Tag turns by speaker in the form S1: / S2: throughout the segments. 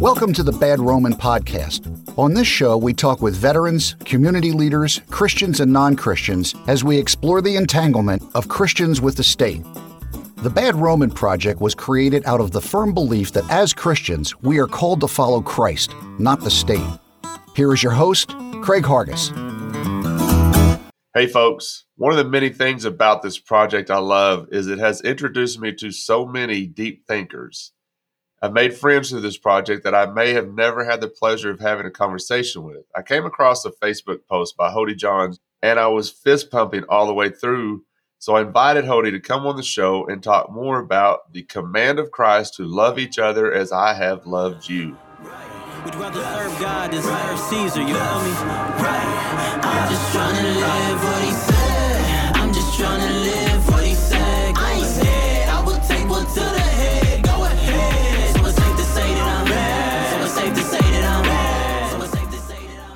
S1: Welcome to the Bad Roman Podcast. On this show, we talk with veterans, community leaders, Christians, and non Christians as we explore the entanglement of Christians with the state. The Bad Roman Project was created out of the firm belief that as Christians, we are called to follow Christ, not the state. Here is your host, Craig Hargis.
S2: Hey, folks. One of the many things about this project I love is it has introduced me to so many deep thinkers. I've made friends through this project that I may have never had the pleasure of having a conversation with. I came across a Facebook post by Hodey Johns and I was fist pumping all the way through. So I invited Hodey to come on the show and talk more about the command of Christ to love each other as I have loved you. Would rather serve God than serve Caesar, you feel me? Right. I'm just trying to live what he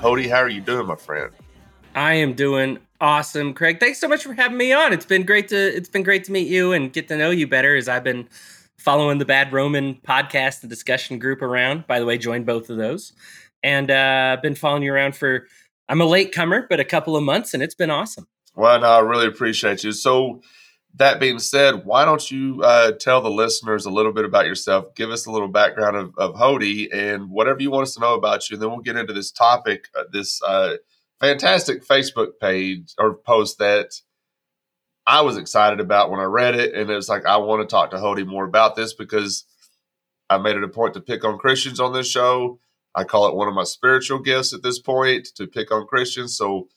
S2: Hodey, how are you doing, my friend?
S3: I am doing awesome, Craig. Thanks so much for having me on. It's been great to it's been great to meet you and get to know you better as I've been following the Bad Roman podcast, the discussion group around. By the way, joined both of those, and uh, been following you around for. I'm a late comer, but a couple of months, and it's been awesome.
S2: Well, no, I really appreciate you. So, that being said, why don't you uh, tell the listeners a little bit about yourself? Give us a little background of, of Hodey and whatever you want us to know about you. And then we'll get into this topic, uh, this uh, fantastic Facebook page or post that I was excited about when I read it. And it was like, I want to talk to Hodey more about this because I made it a point to pick on Christians on this show. I call it one of my spiritual gifts at this point to pick on Christians. So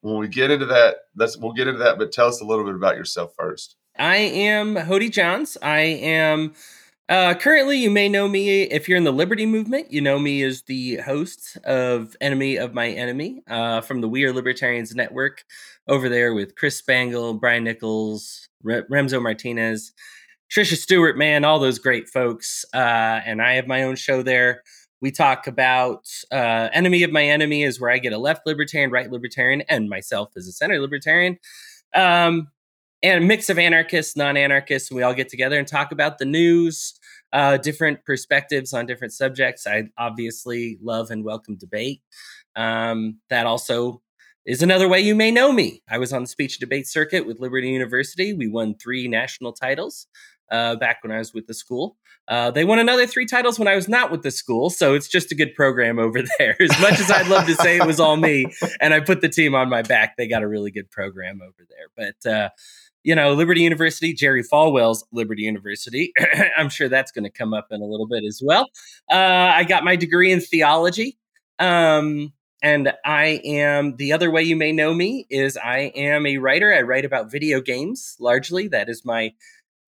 S2: when we get into that, let's we'll get into that, but tell us a little bit about yourself first.
S3: I am Hodey Johns. I am uh, currently, you may know me if you're in the Liberty Movement. You know me as the host of Enemy of My Enemy uh, from the We Are Libertarians Network over there with Chris Spangle, Brian Nichols, Re- Remso Martinez, Trisha Stewart, man, all those great folks. Uh, and I have my own show there. We talk about uh, Enemy of My Enemy is where I get a left libertarian, right libertarian, and myself as a center libertarian. Um, and a mix of anarchists, non-anarchists. We all get together and talk about the news, uh, different perspectives on different subjects. I obviously love and welcome debate. Um, that also is another way you may know me. I was on the speech debate circuit with Liberty University. We won three national titles uh, back when I was with the school. Uh, they won another three titles when I was not with the school, so it's just a good program over there. As much as I'd love to say it was all me and I put the team on my back, they got a really good program over there. But uh, you know, Liberty University, Jerry Falwell's Liberty University. I'm sure that's going to come up in a little bit as well. Uh, I got my degree in theology. Um, and I am the other way you may know me is I am a writer. I write about video games largely. That is my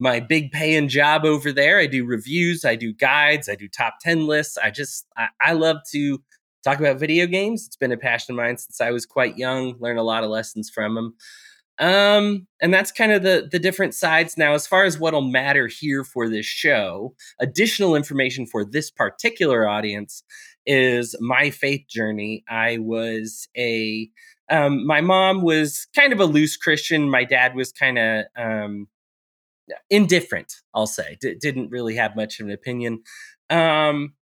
S3: my big paying job over there. I do reviews, I do guides, I do top 10 lists. I just I, I love to talk about video games. It's been a passion of mine since I was quite young, learn a lot of lessons from them. Um, and that's kind of the the different sides. Now, as far as what'll matter here for this show, additional information for this particular audience is my faith journey. I was a um, my mom was kind of a loose Christian. My dad was kind of um, indifferent. I'll say D- didn't really have much of an opinion. Um,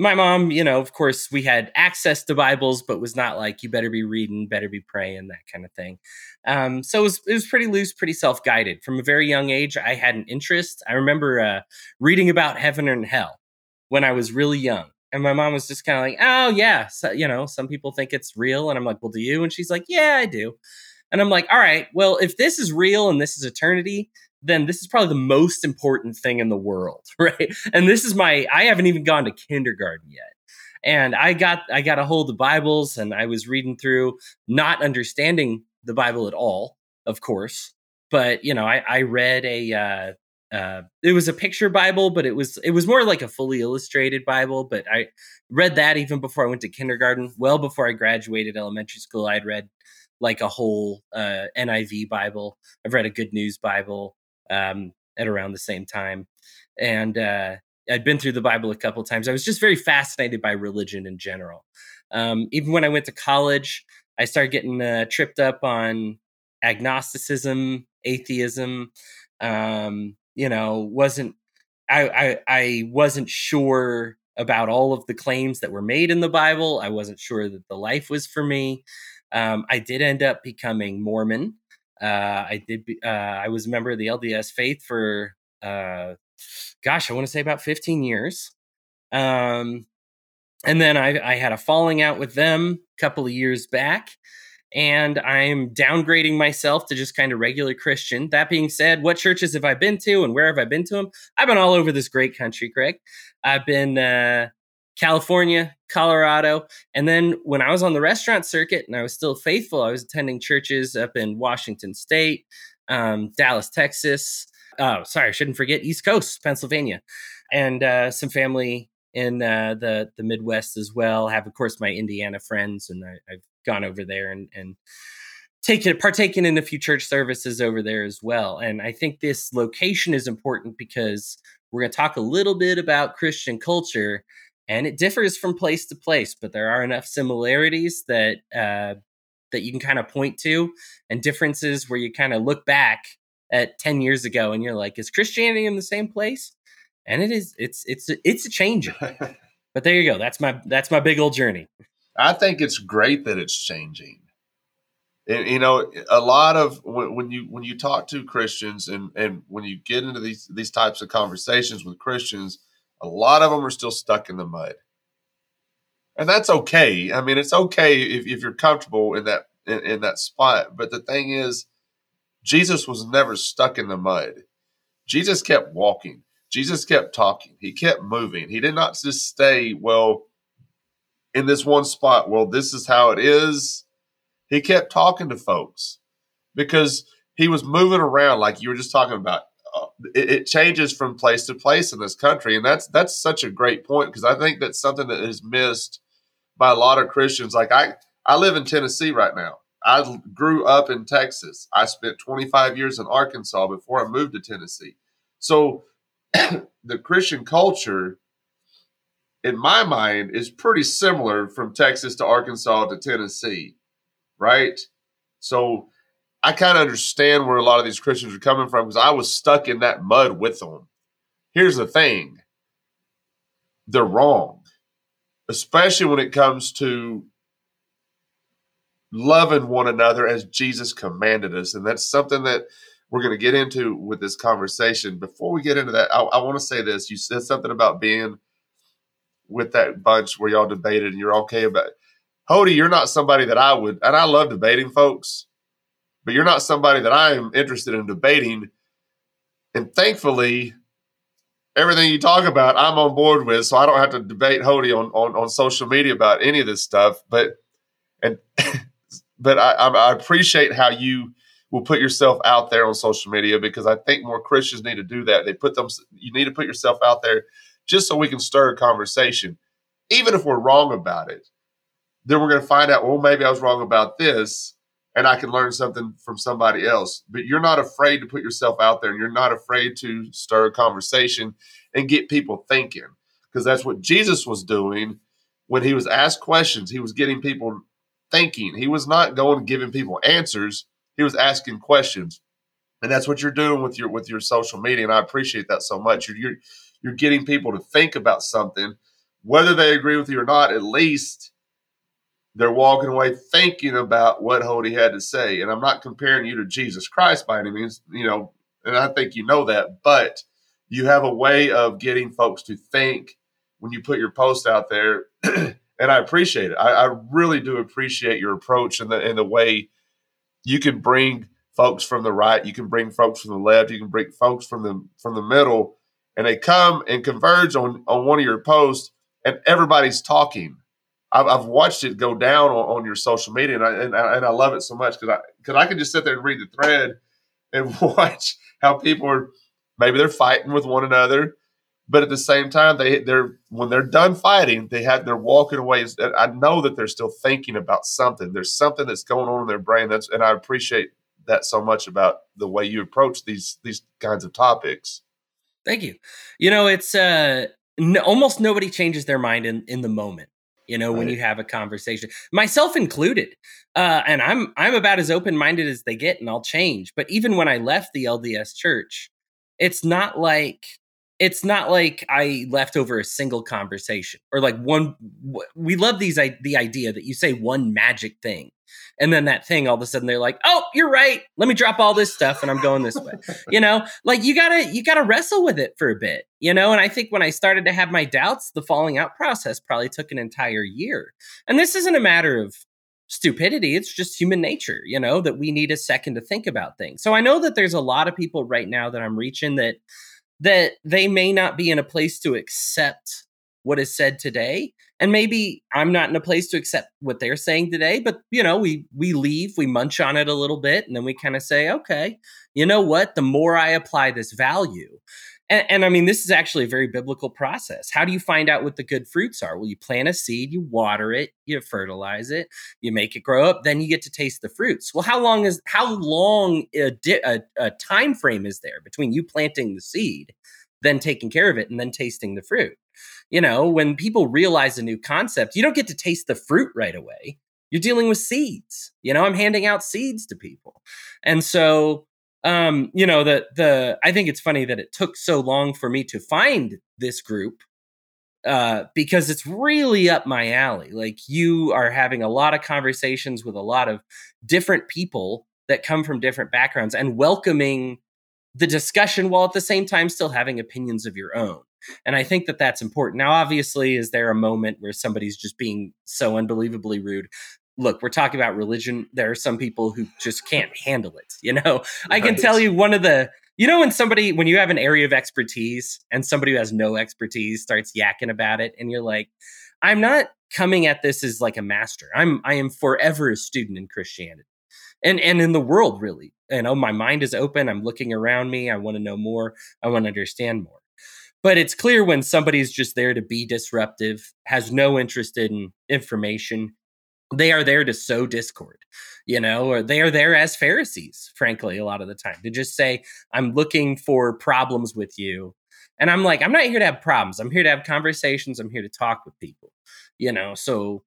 S3: my mom, you know, of course, we had access to Bibles, but was not like you better be reading, better be praying, that kind of thing. Um, so it was, it was pretty loose, pretty self guided. From a very young age, I had an interest. I remember uh, reading about heaven and hell when I was really young. And my mom was just kind of like, oh, yeah, so, you know, some people think it's real. And I'm like, well, do you? And she's like, yeah, I do. And I'm like, all right, well, if this is real and this is eternity, then this is probably the most important thing in the world, right? And this is my I haven't even gone to kindergarten yet. And I got I got a hold of Bibles and I was reading through, not understanding the Bible at all, of course. But you know, I, I read a uh, uh, it was a picture Bible, but it was it was more like a fully illustrated Bible. But I read that even before I went to kindergarten. Well before I graduated elementary school, I'd read like a whole uh, NIV Bible. I've read a Good News Bible um, at around the same time. And uh, I'd been through the Bible a couple times. I was just very fascinated by religion in general. Um, even when I went to college, I started getting uh, tripped up on agnosticism, atheism. Um, you know, wasn't I, I, I wasn't sure about all of the claims that were made in the Bible. I wasn't sure that the life was for me. Um, I did end up becoming Mormon. Uh, I did. Uh, I was a member of the LDS faith for, uh, gosh, I want to say about 15 years. Um, and then I, I had a falling out with them a couple of years back and I'm downgrading myself to just kind of regular Christian. That being said, what churches have I been to and where have I been to them? I've been all over this great country, Craig. I've been uh, California, Colorado, and then when I was on the restaurant circuit and I was still faithful, I was attending churches up in Washington State, um, Dallas, Texas. Oh, sorry, I shouldn't forget East Coast, Pennsylvania, and uh, some family in uh, the the Midwest as well. I have of course my Indiana friends, and I, have gone over there and and taken partaken in a few church services over there as well. And I think this location is important because we're going to talk a little bit about Christian culture, and it differs from place to place, but there are enough similarities that uh, that you can kind of point to, and differences where you kind of look back at 10 years ago and you're like is christianity in the same place? And it is it's it's it's a change but there you go that's my that's my big old journey.
S2: I think it's great that it's changing. And you know a lot of when, when you when you talk to christians and and when you get into these these types of conversations with christians a lot of them are still stuck in the mud and that's okay i mean it's okay if, if you're comfortable in that in, in that spot but the thing is jesus was never stuck in the mud jesus kept walking Jesus kept talking. He kept moving. He did not just stay, well, in this one spot. Well, this is how it is. He kept talking to folks because he was moving around, like you were just talking about. It, it, changes from place to place in this country, and that's that's such a great point because I think that's something that is missed by a lot of Christians. Like I, I live in Tennessee right now. I grew up in Texas. I spent 25 years in Arkansas before I moved to Tennessee. So the Christian culture, in my mind, is pretty similar from Texas to Arkansas to Tennessee, right? So I kind of understand where a lot of these Christians are coming from because I was stuck in that mud with them. Here's the thing they're wrong, especially when it comes to loving one another as Jesus commanded us. And that's something that we're going to get into with this conversation. Before we get into that, I, I want to say this. You said something about being with that bunch where y'all debated and you're okay about. Hodey, you're not somebody that I would, and I love debating folks, but you're not somebody that I am interested in debating. And thankfully, everything you talk about, I'm on board with, so I don't have to debate Hodey on, on, on social media about any of this stuff. But and but I, I appreciate how you will put yourself out there on social media because I think more Christians need to do that. They put them you need to put yourself out there just so we can stir a conversation. Even if we're wrong about it, then we're going to find out, well, maybe I was wrong about this and I can learn something from somebody else. But you're not afraid to put yourself out there and you're not afraid to stir a conversation and get people thinking because that's what Jesus was doing when he was asked questions. He was getting people thinking. He was not going giving people answers he was asking questions, and that's what you're doing with your with your social media. And I appreciate that so much. You're you're, you're getting people to think about something, whether they agree with you or not. At least they're walking away thinking about what Hodey had to say. And I'm not comparing you to Jesus Christ by any means, you know, and I think you know that, but you have a way of getting folks to think when you put your post out there. and I appreciate it. I, I, really do appreciate your approach and the and the way you can bring folks from the right, you can bring folks from the left, you can bring folks from the from the middle, and they come and converge on on one of your posts, and everybody's talking. I've, I've watched it go down on, on your social media, and I, and and I love it so much because I because I can just sit there and read the thread and watch how people are maybe they're fighting with one another but at the same time they they're when they're done fighting they have they're walking away i know that they're still thinking about something. There's something that's going on in their brain that's and i appreciate that so much about the way you approach these these kinds of topics.
S3: Thank you. You know it's uh almost nobody changes their mind in in the moment you know right. when you have a conversation myself included uh and i'm i'm about as open-minded as they get and i'll change but even when i left the lds church it's not like it's not like I left over a single conversation or like one. We love these the idea that you say one magic thing, and then that thing all of a sudden they're like, "Oh, you're right. Let me drop all this stuff and I'm going this way." you know, like you gotta you gotta wrestle with it for a bit. You know, and I think when I started to have my doubts, the falling out process probably took an entire year. And this isn't a matter of stupidity. It's just human nature, you know, that we need a second to think about things. So I know that there's a lot of people right now that I'm reaching that that they may not be in a place to accept what is said today. And maybe i'm not in a place to accept what they're saying today but you know we we leave we munch on it a little bit and then we kind of say okay you know what? The more i apply this value and, and, I mean, this is actually a very biblical process. How do you find out what the good fruits are? Well, you plant a seed, you water it, you fertilize it, you make it grow up, then you get to taste the fruits. Well, how long is how long a, a, a time frame is there between you planting the seed, then taking care of it, and then tasting the fruit? You know, when people realize a new concept, you don't get to taste the fruit right away. You're dealing with seeds. You know, I'm handing out seeds to people, and so um, you know, the the I think it's funny that it took so long for me to find this group uh, because it's really up my alley. Like you are having a lot of conversations with a lot of different people that come from different backgrounds and welcoming the discussion while at the same time still having opinions of your own. And I think that that's important. Now, obviously, is there a moment where somebody's just being so unbelievably rude? Look, we're talking about religion. There are some people who just can't handle it. You know, right. I can tell you one of the, you know, when somebody, when you have an area of expertise and somebody who has no expertise starts yakking about it, and you're like, I'm not coming at this as like a master. I'm, I am forever a student in Christianity and, and in the world, really. You know, my mind is open. I'm looking around me. I want to know more. I want to understand more. But it's clear when somebody's just there to be disruptive, has no interest in information, they are there to sow discord, you know, or they are there as Pharisees, frankly, a lot of the time to just say, I'm looking for problems with you. And I'm like, I'm not here to have problems. I'm here to have conversations. I'm here to talk with people, you know. So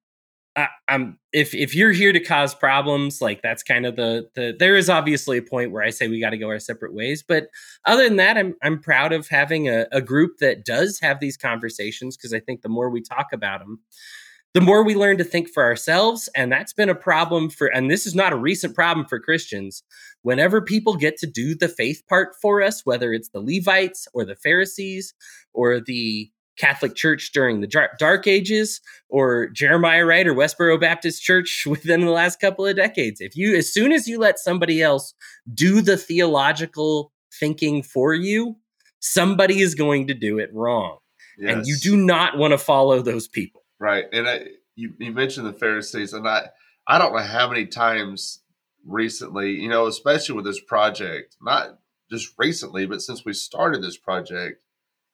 S3: I, am if if you're here to cause problems, like that's kind of the the there is obviously a point where I say we got to go our separate ways. But other than that, I'm I'm proud of having a, a group that does have these conversations because I think the more we talk about them, the more we learn to think for ourselves. And that's been a problem for, and this is not a recent problem for Christians. Whenever people get to do the faith part for us, whether it's the Levites or the Pharisees or the Catholic Church during the Dark Ages or Jeremiah Wright or Westboro Baptist Church within the last couple of decades, if you, as soon as you let somebody else do the theological thinking for you, somebody is going to do it wrong. Yes. And you do not want to follow those people.
S2: Right. And I, you, you mentioned the Pharisees, and I, I don't know how many times recently, you know, especially with this project, not just recently, but since we started this project,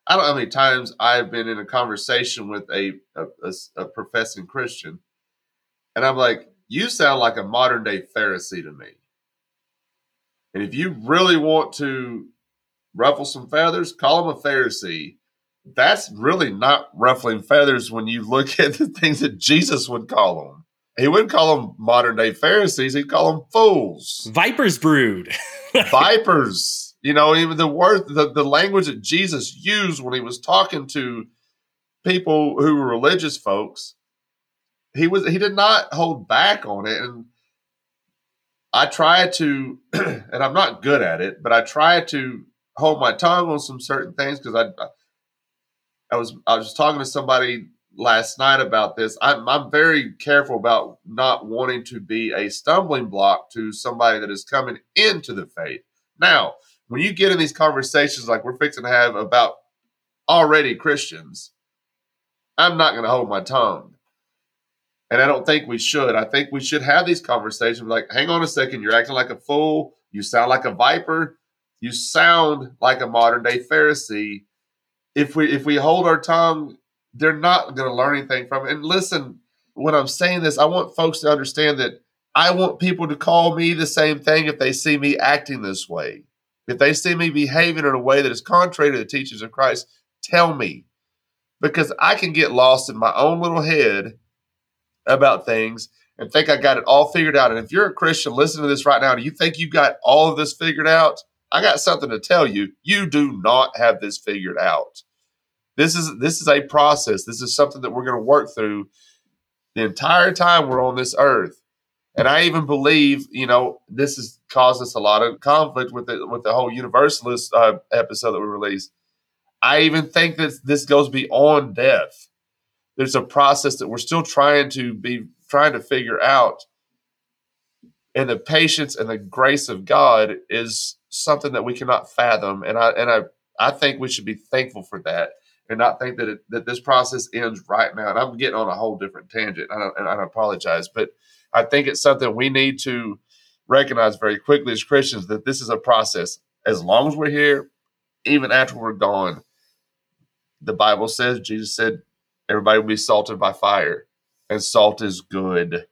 S2: I don't know how many times I've been in a conversation with a, a, a, a professing Christian, and I'm like, you sound like a modern day Pharisee to me. And if you really want to ruffle some feathers, call him a Pharisee that's really not ruffling feathers when you look at the things that Jesus would call them. He wouldn't call them modern day Pharisees. He'd call them fools.
S3: Viper's brood.
S2: Vipers. You know, even the word, the, the language that Jesus used when he was talking to people who were religious folks, he was he did not hold back on it. And I try to, and I'm not good at it, but I try to hold my tongue on some certain things because I I was I was talking to somebody last night about this. I'm I'm very careful about not wanting to be a stumbling block to somebody that is coming into the faith. Now, when you get in these conversations like we're fixing to have about already Christians, I'm not going to hold my tongue. And I don't think we should. I think we should have these conversations like, hang on a second, you're acting like a fool. You sound like a viper. You sound like a modern day Pharisee if we if we hold our tongue, they're not going to learn anything from it. And listen, when I'm saying this, I want folks to understand that I want people to call me the same thing if they see me acting this way. If they see me behaving in a way that is contrary to the teachings of Christ, tell me. Because I can get lost in my own little head about things and think I got it all figured out. And if you're a Christian listening to this right now, do you think you've got all of this figured out? I got something to tell you. You do not have this figured out. This is this is a process. This is something that we're going to work through the entire time we're on this earth. And I even believe, you know, this has caused us a lot of conflict with the with the whole universalist uh, episode that we released. I even think that this goes beyond death. There's a process that we're still trying to be trying to figure out, and the patience and the grace of God is something that we cannot fathom. And I and I I think we should be thankful for that and not think that it, that this process ends right now. And I'm getting on a whole different tangent, and I, and I apologize, but I think it's something we need to recognize very quickly as Christians that this is a process. As long as we're here, even after we're gone, the Bible says, Jesus said, everybody will be salted by fire, and salt is good.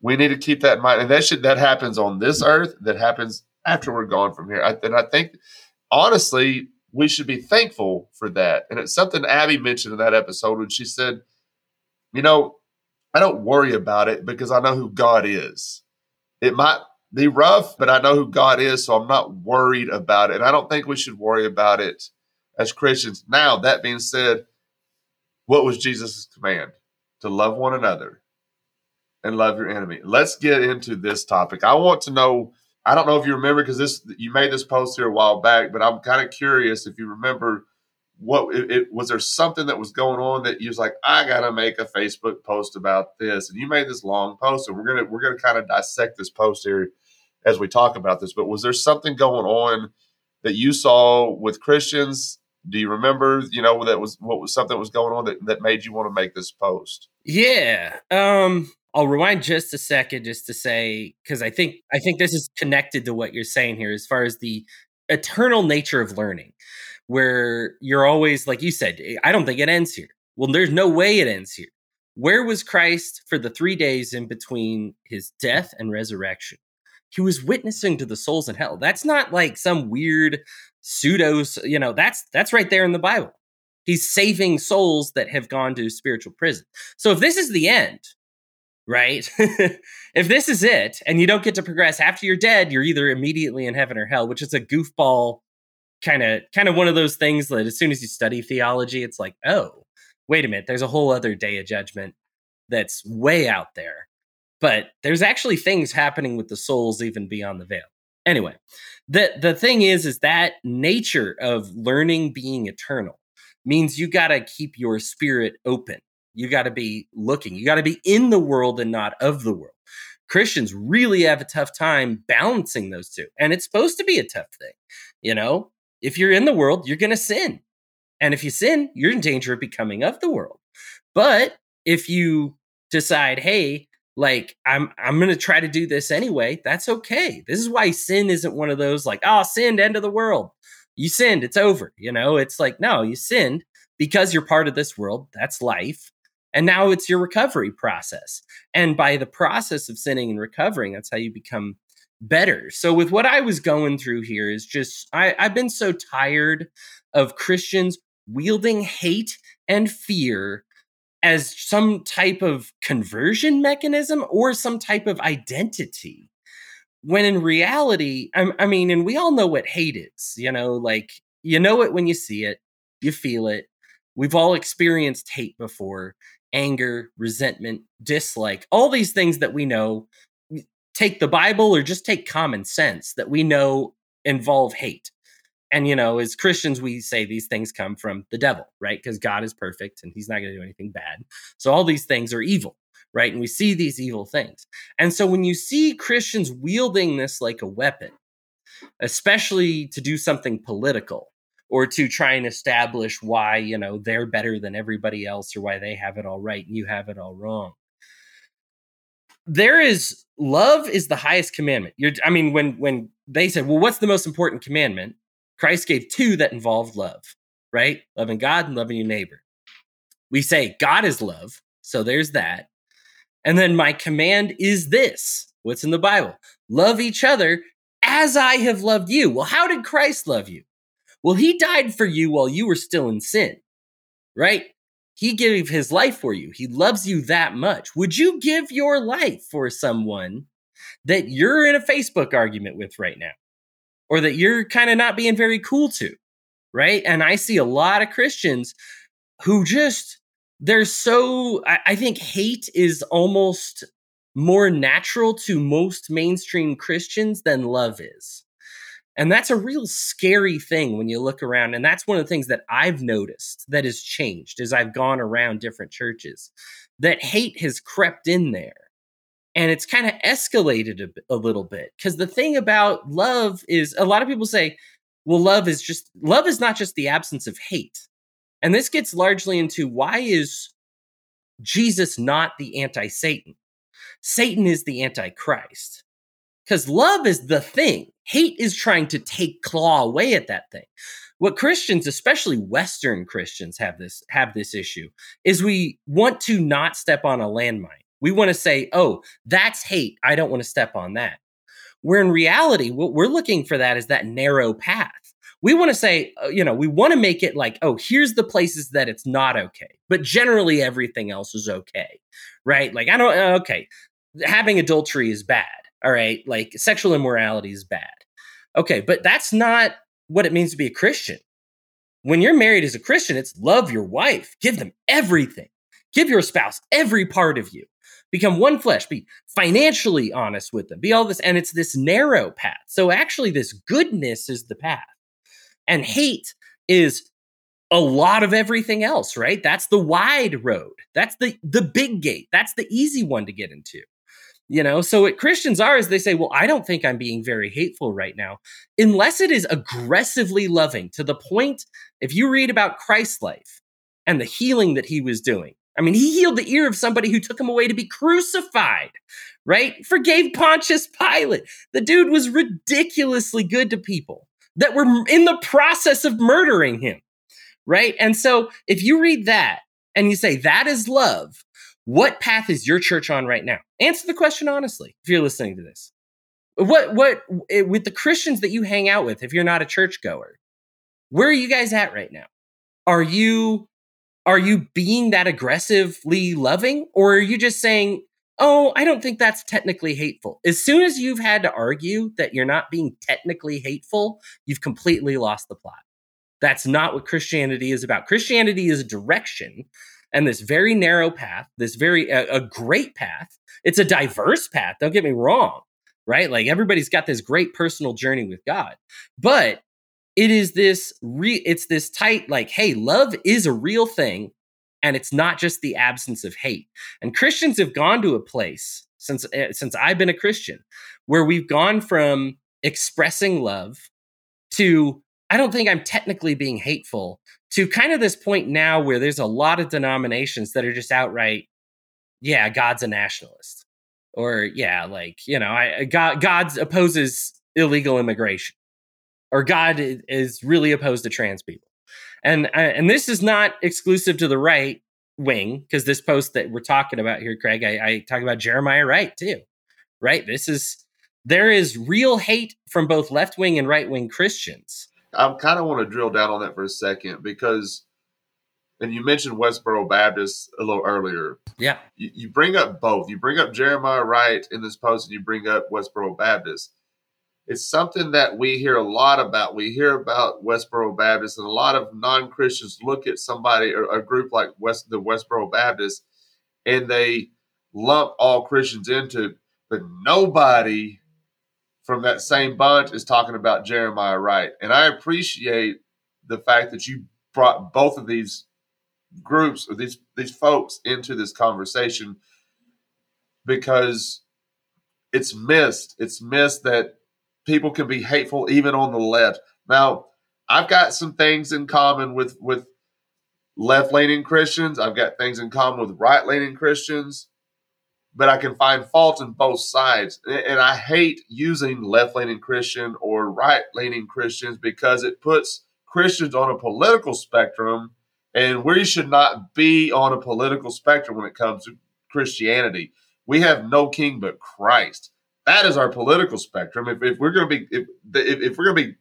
S2: We need to keep that in mind, and that should that happens on this earth. That happens after we're gone from here. I, and I think, honestly, we should be thankful for that. And it's something Abby mentioned in that episode when she said, you know, I don't worry about it because I know who God is. It might be rough, but I know who God is, so I'm not worried about it. And I don't think we should worry about it as Christians. Now, that being said, what was Jesus' command? To love one another and love your enemy. Let's get into this topic. I want to know I don't know if you remember because this you made this post here a while back, but I'm kind of curious if you remember what it, it, was there something that was going on that you was like I gotta make a Facebook post about this, and you made this long post, and we're gonna we're gonna kind of dissect this post here as we talk about this. But was there something going on that you saw with Christians? Do you remember? You know that was what was something that was going on that that made you want to make this post?
S3: Yeah. Um I'll rewind just a second just to say because I think I think this is connected to what you're saying here as far as the eternal nature of learning, where you're always like you said, eh, I don't think it ends here. Well, there's no way it ends here. Where was Christ for the three days in between his death and resurrection? He was witnessing to the souls in hell. That's not like some weird pseudo, you know, that's that's right there in the Bible. He's saving souls that have gone to spiritual prison. So if this is the end, right? if this is it and you don't get to progress after you're dead, you're either immediately in heaven or hell, which is a goofball kind of kind of one of those things that as soon as you study theology, it's like, oh, wait a minute, there's a whole other day of judgment that's way out there. But there's actually things happening with the souls even beyond the veil. Anyway, the the thing is is that nature of learning being eternal means you got to keep your spirit open you got to be looking. You got to be in the world and not of the world. Christians really have a tough time balancing those two. And it's supposed to be a tough thing. You know, if you're in the world, you're going to sin. And if you sin, you're in danger of becoming of the world. But if you decide, hey, like I'm I'm going to try to do this anyway, that's okay. This is why sin isn't one of those like, oh, sinned, end of the world. You sinned, it's over. You know, it's like, no, you sinned because you're part of this world. That's life. And now it's your recovery process. And by the process of sinning and recovering, that's how you become better. So with what I was going through here is just I, I've been so tired of Christians wielding hate and fear as some type of conversion mechanism or some type of identity. When in reality, I, I mean, and we all know what hate is, you know, like you know it when you see it, you feel it. We've all experienced hate before anger, resentment, dislike, all these things that we know take the Bible or just take common sense that we know involve hate. And, you know, as Christians, we say these things come from the devil, right? Because God is perfect and he's not going to do anything bad. So all these things are evil, right? And we see these evil things. And so when you see Christians wielding this like a weapon, especially to do something political, or to try and establish why you know they're better than everybody else or why they have it all right and you have it all wrong. There is love is the highest commandment. You're i mean when when they said well what's the most important commandment? Christ gave two that involved love right? Loving god and loving your neighbor. We say god is love so there's that. And then my command is this what's in the bible? Love each other as i have loved you. Well how did christ love you well, he died for you while you were still in sin, right? He gave his life for you. He loves you that much. Would you give your life for someone that you're in a Facebook argument with right now? or that you're kind of not being very cool to, right? And I see a lot of Christians who just, they're so, I, I think hate is almost more natural to most mainstream Christians than love is. And that's a real scary thing when you look around. And that's one of the things that I've noticed that has changed as I've gone around different churches that hate has crept in there and it's kind of escalated a, a little bit. Because the thing about love is a lot of people say, well, love is just, love is not just the absence of hate. And this gets largely into why is Jesus not the anti Satan? Satan is the antichrist. Because love is the thing. Hate is trying to take claw away at that thing. What Christians, especially Western Christians, have this have this issue is we want to not step on a landmine. We want to say, "Oh, that's hate. I don't want to step on that." Where in reality, what we're looking for that is that narrow path. We want to say, uh, you know, we want to make it like, "Oh, here's the places that it's not okay." But generally everything else is okay. Right? Like I don't uh, okay, having adultery is bad all right, like sexual immorality is bad. Okay, but that's not what it means to be a Christian. When you're married as a Christian, it's love your wife, give them everything, give your spouse every part of you, become one flesh, be financially honest with them, be all this. And it's this narrow path. So actually, this goodness is the path, and hate is a lot of everything else right that's the wide road that's the the big gate that's the easy one to get into you know, so what Christians are is they say, well, I don't think I'm being very hateful right now, unless it is aggressively loving to the point, if you read about Christ's life and the healing that he was doing, I mean, he healed the ear of somebody who took him away to be crucified, right? Forgave Pontius Pilate. The dude was ridiculously good to people that were in the process of murdering him, right? And so if you read that and you say that is love, what path is your church on right now? Answer the question honestly if you're listening to this. What what eh, with the Christians that you hang out with if you're not a churchgoer? Where are you guys at right now? Are you are you being that aggressively loving or are you just saying, "Oh, I don't think that's technically hateful." As soon as you've had to argue that you're not being technically hateful, you've completely lost the plot. That's not what Christianity is about. Christianity is a direction and this very narrow path, this very a, a great path. It's a diverse path. Don't get me wrong, right? Like everybody's got this great personal journey with God, but it is this re it's this tight like hey love is a real thing and it's not just the absence of hate and christians have gone to a place since uh, since i've been a christian where we've gone from expressing love to I don't think I'm technically being hateful to kind of this point now where there's a lot of denominations that are just outright, yeah, God's a nationalist. Or yeah, like, you know, I God God opposes illegal immigration. Or God is really opposed to trans people. And uh, and this is not exclusive to the right wing because this post that we're talking about here, Craig, I, I talk about Jeremiah Wright too. Right? This is there is real hate from both left wing and right wing Christians
S2: I kind of want to drill down on that for a second because, and you mentioned Westboro Baptist a little earlier.
S3: Yeah.
S2: You, you bring up both. You bring up Jeremiah Wright in this post, and you bring up Westboro Baptist. It's something that we hear a lot about. We hear about Westboro Baptist, and a lot of non Christians look at somebody or a group like West the Westboro Baptist, and they lump all Christians into, but nobody from that same bunch is talking about Jeremiah Wright. And I appreciate the fact that you brought both of these groups or these these folks into this conversation because it's missed. It's missed that people can be hateful even on the left. Now, I've got some things in common with with left leaning Christians. I've got things in common with right leaning Christians but I can find fault in both sides. And I hate using left leaning Christian or right leaning Christians because it puts Christians on a political spectrum, and we should not be on a political spectrum when it comes to Christianity. We have no king but Christ. That is our political spectrum. If, if we're going to be if, if, if we're going to be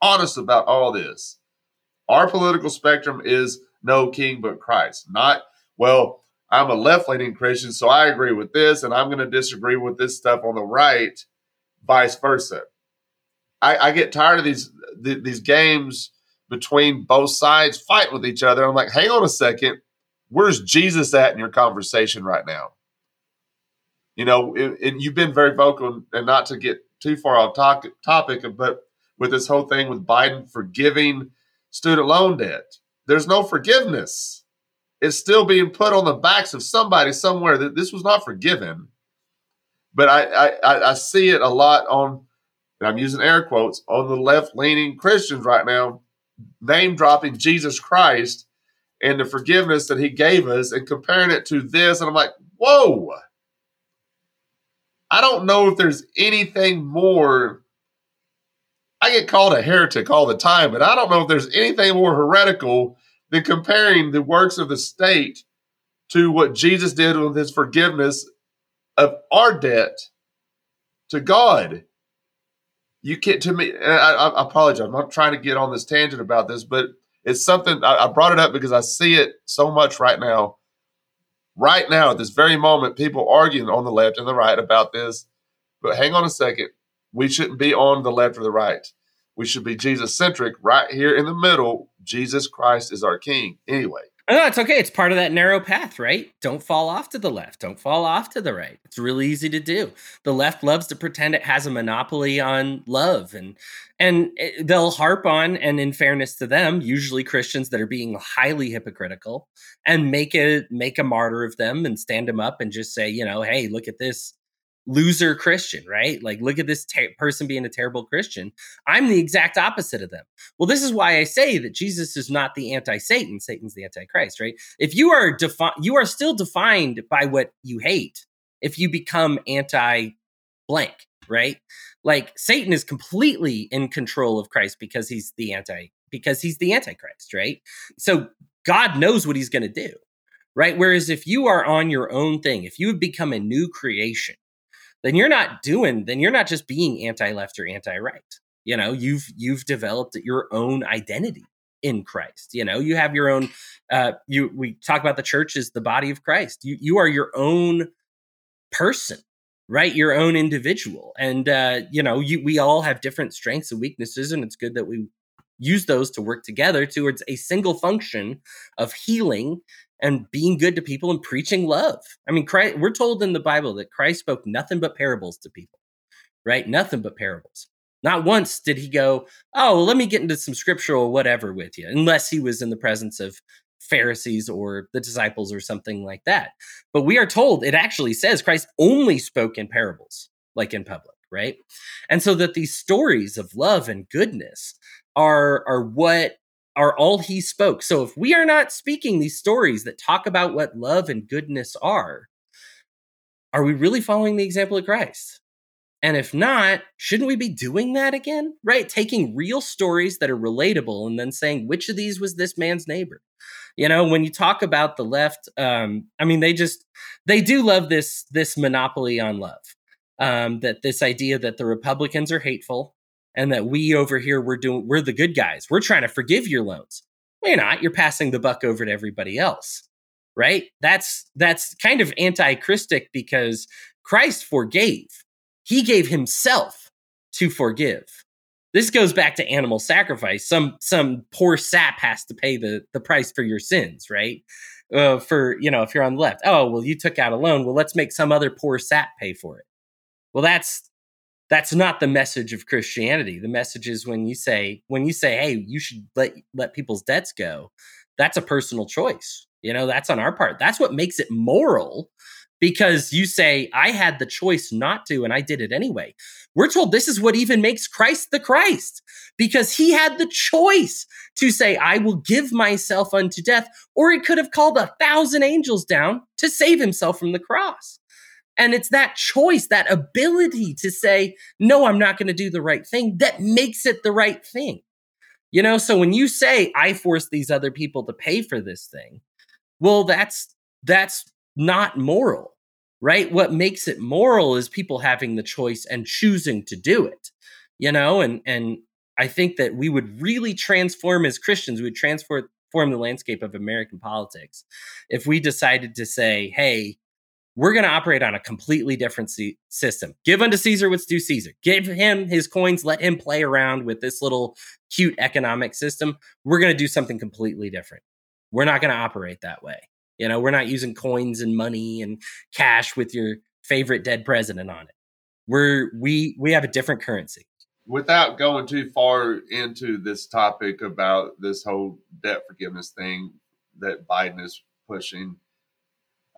S2: honest about all this, our political spectrum is no king but Christ. Not well I'm a left leaning Christian, so I agree with this, and I'm going to disagree with this stuff on the right, vice versa. I, I get tired of these th- these games between both sides fighting with each other. I'm like, hang on a second, where's Jesus at in your conversation right now? You know, and you've been very vocal, and not to get too far off topic, topic, but with this whole thing with Biden forgiving student loan debt, there's no forgiveness. It's still being put on the backs of somebody somewhere that this was not forgiven. But I, I, I see it a lot on, and I'm using air quotes, on the left leaning Christians right now, name dropping Jesus Christ and the forgiveness that he gave us and comparing it to this. And I'm like, whoa. I don't know if there's anything more. I get called a heretic all the time, but I don't know if there's anything more heretical than comparing the works of the state to what Jesus did with his forgiveness of our debt to God. You can't, to me, I, I, apologize. I'm not trying to get on this tangent about this, but it's something I, I brought it up because I see it so much right now right now at this very moment, people arguing on the left and the right about this. But hang on a second. We shouldn't be on the left or the right. We should be Jesus centric right here in the middle. Jesus Christ is our King. Anyway,
S3: no, it's okay. It's part of that narrow path, right? Don't fall off to the left. Don't fall off to the right. It's really easy to do. The left loves to pretend it has a monopoly on love and and they'll harp on and in fairness to them, usually Christians that are being highly hypocritical and make a make a martyr of them and stand them up and just say, you know, hey, look at this loser Christian, right? Like, look at this ter- person being a terrible Christian. I'm the exact opposite of them. Well, this is why I say that Jesus is not the anti-Satan. Satan's the anti-Christ, right? If you are defined, you are still defined by what you hate. If you become anti-blank, right? Like Satan is completely in control of Christ because he's the anti, because he's the antichrist, right? So God knows what he's going to do right? Whereas if you are on your own thing, if you have become a new creation, then you're not doing then you're not just being anti-left or anti-right. You know you've you've developed your own identity in christ. You know you have your own uh you we talk about the church as the body of christ. You you are your own person right? Your own individual. And uh you know you we all have different strengths and weaknesses and it's good that we use those to work together towards a single function of healing and being good to people and preaching love. I mean, Christ, we're told in the Bible that Christ spoke nothing but parables to people, right? Nothing but parables. Not once did he go, Oh, well, let me get into some scriptural whatever with you, unless he was in the presence of Pharisees or the disciples or something like that. But we are told it actually says Christ only spoke in parables, like in public, right? And so that these stories of love and goodness are are what are all he spoke. So if we are not speaking these stories that talk about what love and goodness are, are we really following the example of Christ? And if not, shouldn't we be doing that again? Right? Taking real stories that are relatable and then saying, which of these was this man's neighbor? You know, when you talk about the left, um, I mean, they just they do love this this monopoly on love. Um, that this idea that the Republicans are hateful and that we over here we're doing we're the good guys. We're trying to forgive your loans. Well, you're not. You're passing the buck over to everybody else. Right? That's that's kind of anti-Christic because Christ forgave. He gave himself to forgive. This goes back to animal sacrifice. Some some poor sap has to pay the the price for your sins, right? Uh, for you know, if you're on the left, oh well, you took out a loan. Well, let's make some other poor sap pay for it. Well, that's that's not the message of Christianity. The message is when you say when you say, "Hey, you should let let people's debts go." That's a personal choice. You know, that's on our part. That's what makes it moral because you say, "I had the choice not to and I did it anyway." We're told this is what even makes Christ the Christ because he had the choice to say, "I will give myself unto death," or he could have called a thousand angels down to save himself from the cross. And it's that choice, that ability to say, no, I'm not going to do the right thing that makes it the right thing. You know, so when you say, I force these other people to pay for this thing, well, that's, that's not moral, right? What makes it moral is people having the choice and choosing to do it, you know, and, and I think that we would really transform as Christians, we would transform the landscape of American politics if we decided to say, hey, we're going to operate on a completely different c- system. Give unto Caesar what's due Caesar. Give him his coins. Let him play around with this little cute economic system. We're going to do something completely different. We're not going to operate that way. You know, we're not using coins and money and cash with your favorite dead president on it. We're we we have a different currency.
S2: Without going too far into this topic about this whole debt forgiveness thing that Biden is pushing,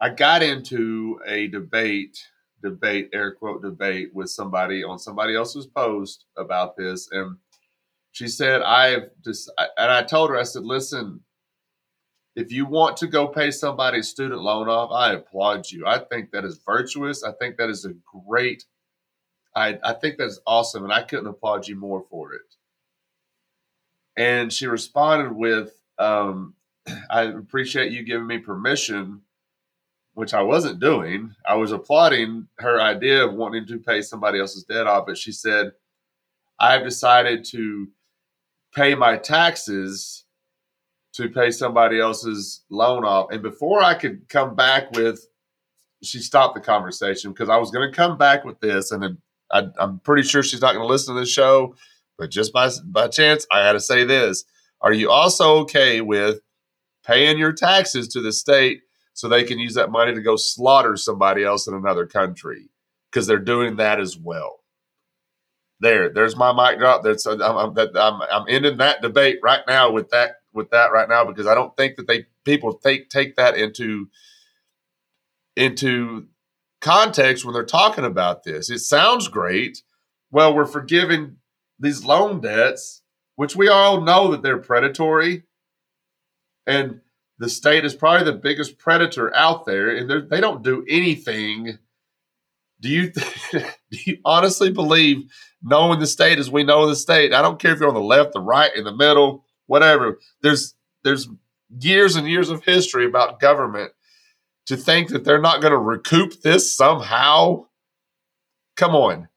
S2: I got into a debate, debate, air quote debate with somebody on somebody else's post about this. And she said, I've just, and I told her, I said, listen, if you want to go pay somebody's student loan off, I applaud you. I think that is virtuous. I think that is a great, I, I think that's awesome. And I couldn't applaud you more for it. And she responded with, um, I appreciate you giving me permission which I wasn't doing. I was applauding her idea of wanting to pay somebody else's debt off, but she said, I've decided to pay my taxes to pay somebody else's loan off. And before I could come back with, she stopped the conversation because I was going to come back with this. And I, am pretty sure she's not going to listen to this show, but just by, by chance, I had to say this. Are you also okay with paying your taxes to the state so they can use that money to go slaughter somebody else in another country because they're doing that as well. There, there's my mic drop. That's I'm, I'm, I'm, I'm ending that debate right now with that with that right now because I don't think that they people take take that into into context when they're talking about this. It sounds great. Well, we're forgiving these loan debts, which we all know that they're predatory, and the state is probably the biggest predator out there, and they don't do anything. Do you do you honestly believe, knowing the state as we know the state? I don't care if you're on the left, the right, in the middle, whatever. There's there's years and years of history about government to think that they're not going to recoup this somehow. Come on,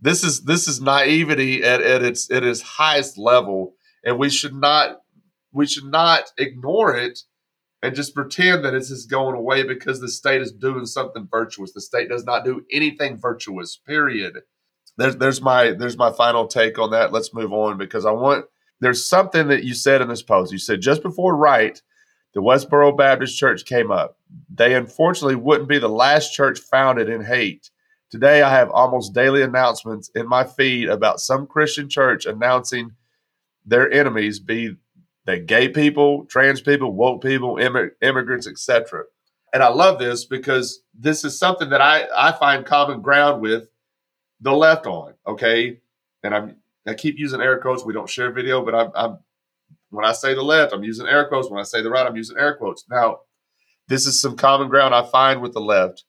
S2: this is this is naivety at, at its at its highest level, and we should not we should not ignore it and just pretend that it's just going away because the state is doing something virtuous. The state does not do anything virtuous. Period. There's there's my there's my final take on that. Let's move on because I want there's something that you said in this post. You said just before right, the Westboro Baptist Church came up. They unfortunately wouldn't be the last church founded in hate. Today, I have almost daily announcements in my feed about some Christian church announcing their enemies be that gay people, trans people, woke people, imm- immigrants, etc. And I love this because this is something that I, I find common ground with the left on. Okay, and I'm I keep using air quotes. We don't share video, but I'm, I'm when I say the left, I'm using air quotes. When I say the right, I'm using air quotes. Now, this is some common ground I find with the left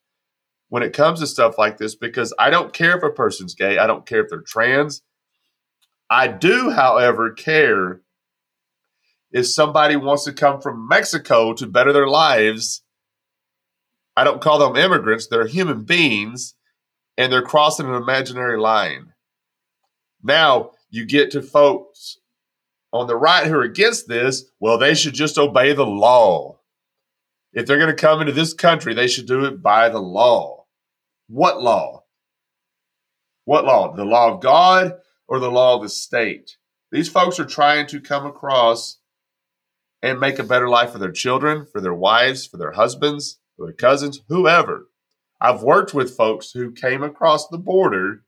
S2: when it comes to stuff like this because I don't care if a person's gay. I don't care if they're trans. I do, however, care if somebody wants to come from Mexico to better their lives, I don't call them immigrants, they're human beings, and they're crossing an imaginary line. Now you get to folks on the right who are against this, well, they should just obey the law. If they're going to come into this country, they should do it by the law. What law? What law? The law of God or the law of the state? These folks are trying to come across and make a better life for their children, for their wives, for their husbands, for their cousins, whoever. I've worked with folks who came across the border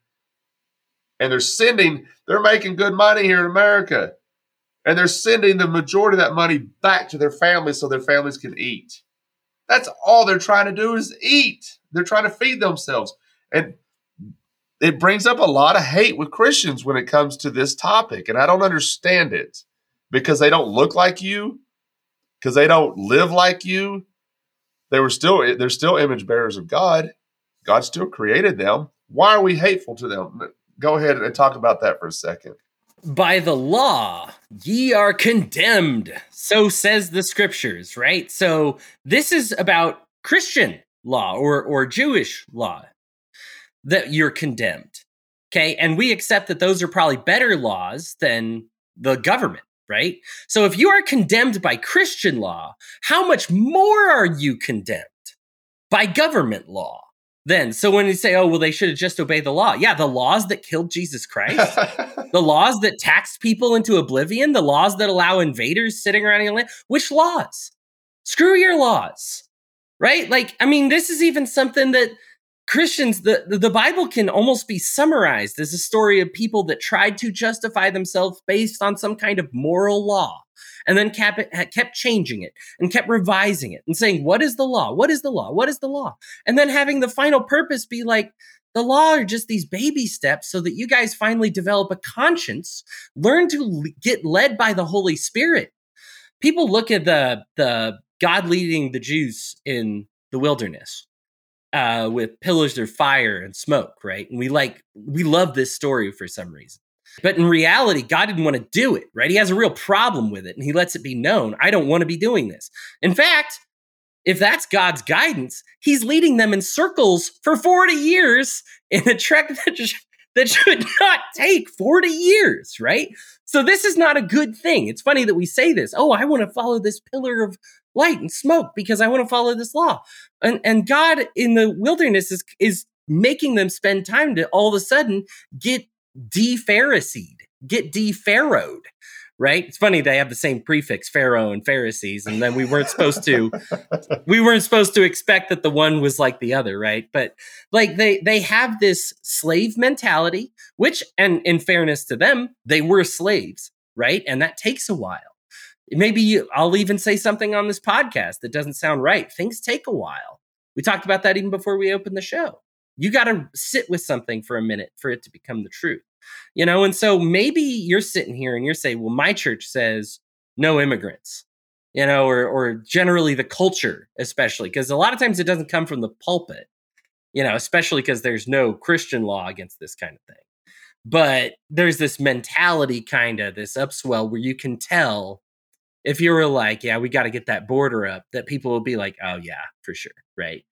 S2: and they're sending, they're making good money here in America. And they're sending the majority of that money back to their families so their families can eat. That's all they're trying to do is eat. They're trying to feed themselves. And it brings up a lot of hate with Christians when it comes to this topic. And I don't understand it because they don't look like you because they don't live like you. They were still they're still image bearers of God. God still created them. Why are we hateful to them? Go ahead and talk about that for a second.
S3: By the law, ye are condemned. So says the scriptures, right? So this is about Christian law or or Jewish law that you're condemned. Okay? And we accept that those are probably better laws than the government right? So if you are condemned by Christian law, how much more are you condemned? by government law then. So when you say, oh, well, they should have just obeyed the law. Yeah, the laws that killed Jesus Christ, the laws that taxed people into oblivion, the laws that allow invaders sitting around your land. Which laws? Screw your laws. Right? Like, I mean, this is even something that Christians, the, the Bible can almost be summarized as a story of people that tried to justify themselves based on some kind of moral law and then kept, kept changing it and kept revising it and saying, What is the law? What is the law? What is the law? And then having the final purpose be like, the law are just these baby steps so that you guys finally develop a conscience, learn to get led by the Holy Spirit. People look at the the God leading the Jews in the wilderness uh, with pillars of fire and smoke, right? And we like we love this story for some reason. But in reality, God didn't want to do it, right? He has a real problem with it and he lets it be known. I don't want to be doing this. In fact, if that's God's guidance, he's leading them in circles for 40 years in a trek that, that should not take 40 years, right? So this is not a good thing. It's funny that we say this. Oh, I want to follow this pillar of light and smoke because I want to follow this law. And, and God in the wilderness is, is making them spend time to all of a sudden get de-Pharisee, get de-Pharaohed, right? It's funny they have the same prefix, Pharaoh and Pharisees, and then we weren't supposed to we weren't supposed to expect that the one was like the other, right? But like they they have this slave mentality, which and in fairness to them, they were slaves, right? And that takes a while. Maybe you, I'll even say something on this podcast that doesn't sound right. Things take a while. We talked about that even before we opened the show. You got to sit with something for a minute for it to become the truth. You know, and so maybe you're sitting here and you're saying, well, my church says no immigrants, you know, or, or generally the culture, especially because a lot of times it doesn't come from the pulpit, you know, especially because there's no Christian law against this kind of thing. But there's this mentality, kind of this upswell where you can tell if you were like, yeah, we got to get that border up, that people will be like, oh, yeah, for sure. Right.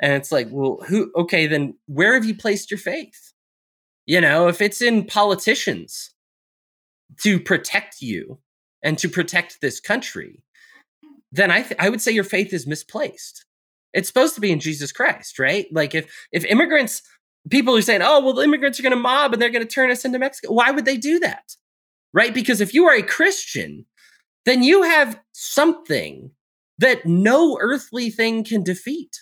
S3: And it's like, well, who, okay, then where have you placed your faith? You know, if it's in politicians to protect you and to protect this country, then I, th- I would say your faith is misplaced. It's supposed to be in Jesus Christ, right? Like if if immigrants, people are saying, oh, well, the immigrants are going to mob and they're going to turn us into Mexico. Why would they do that? Right? Because if you are a Christian, then you have something that no earthly thing can defeat.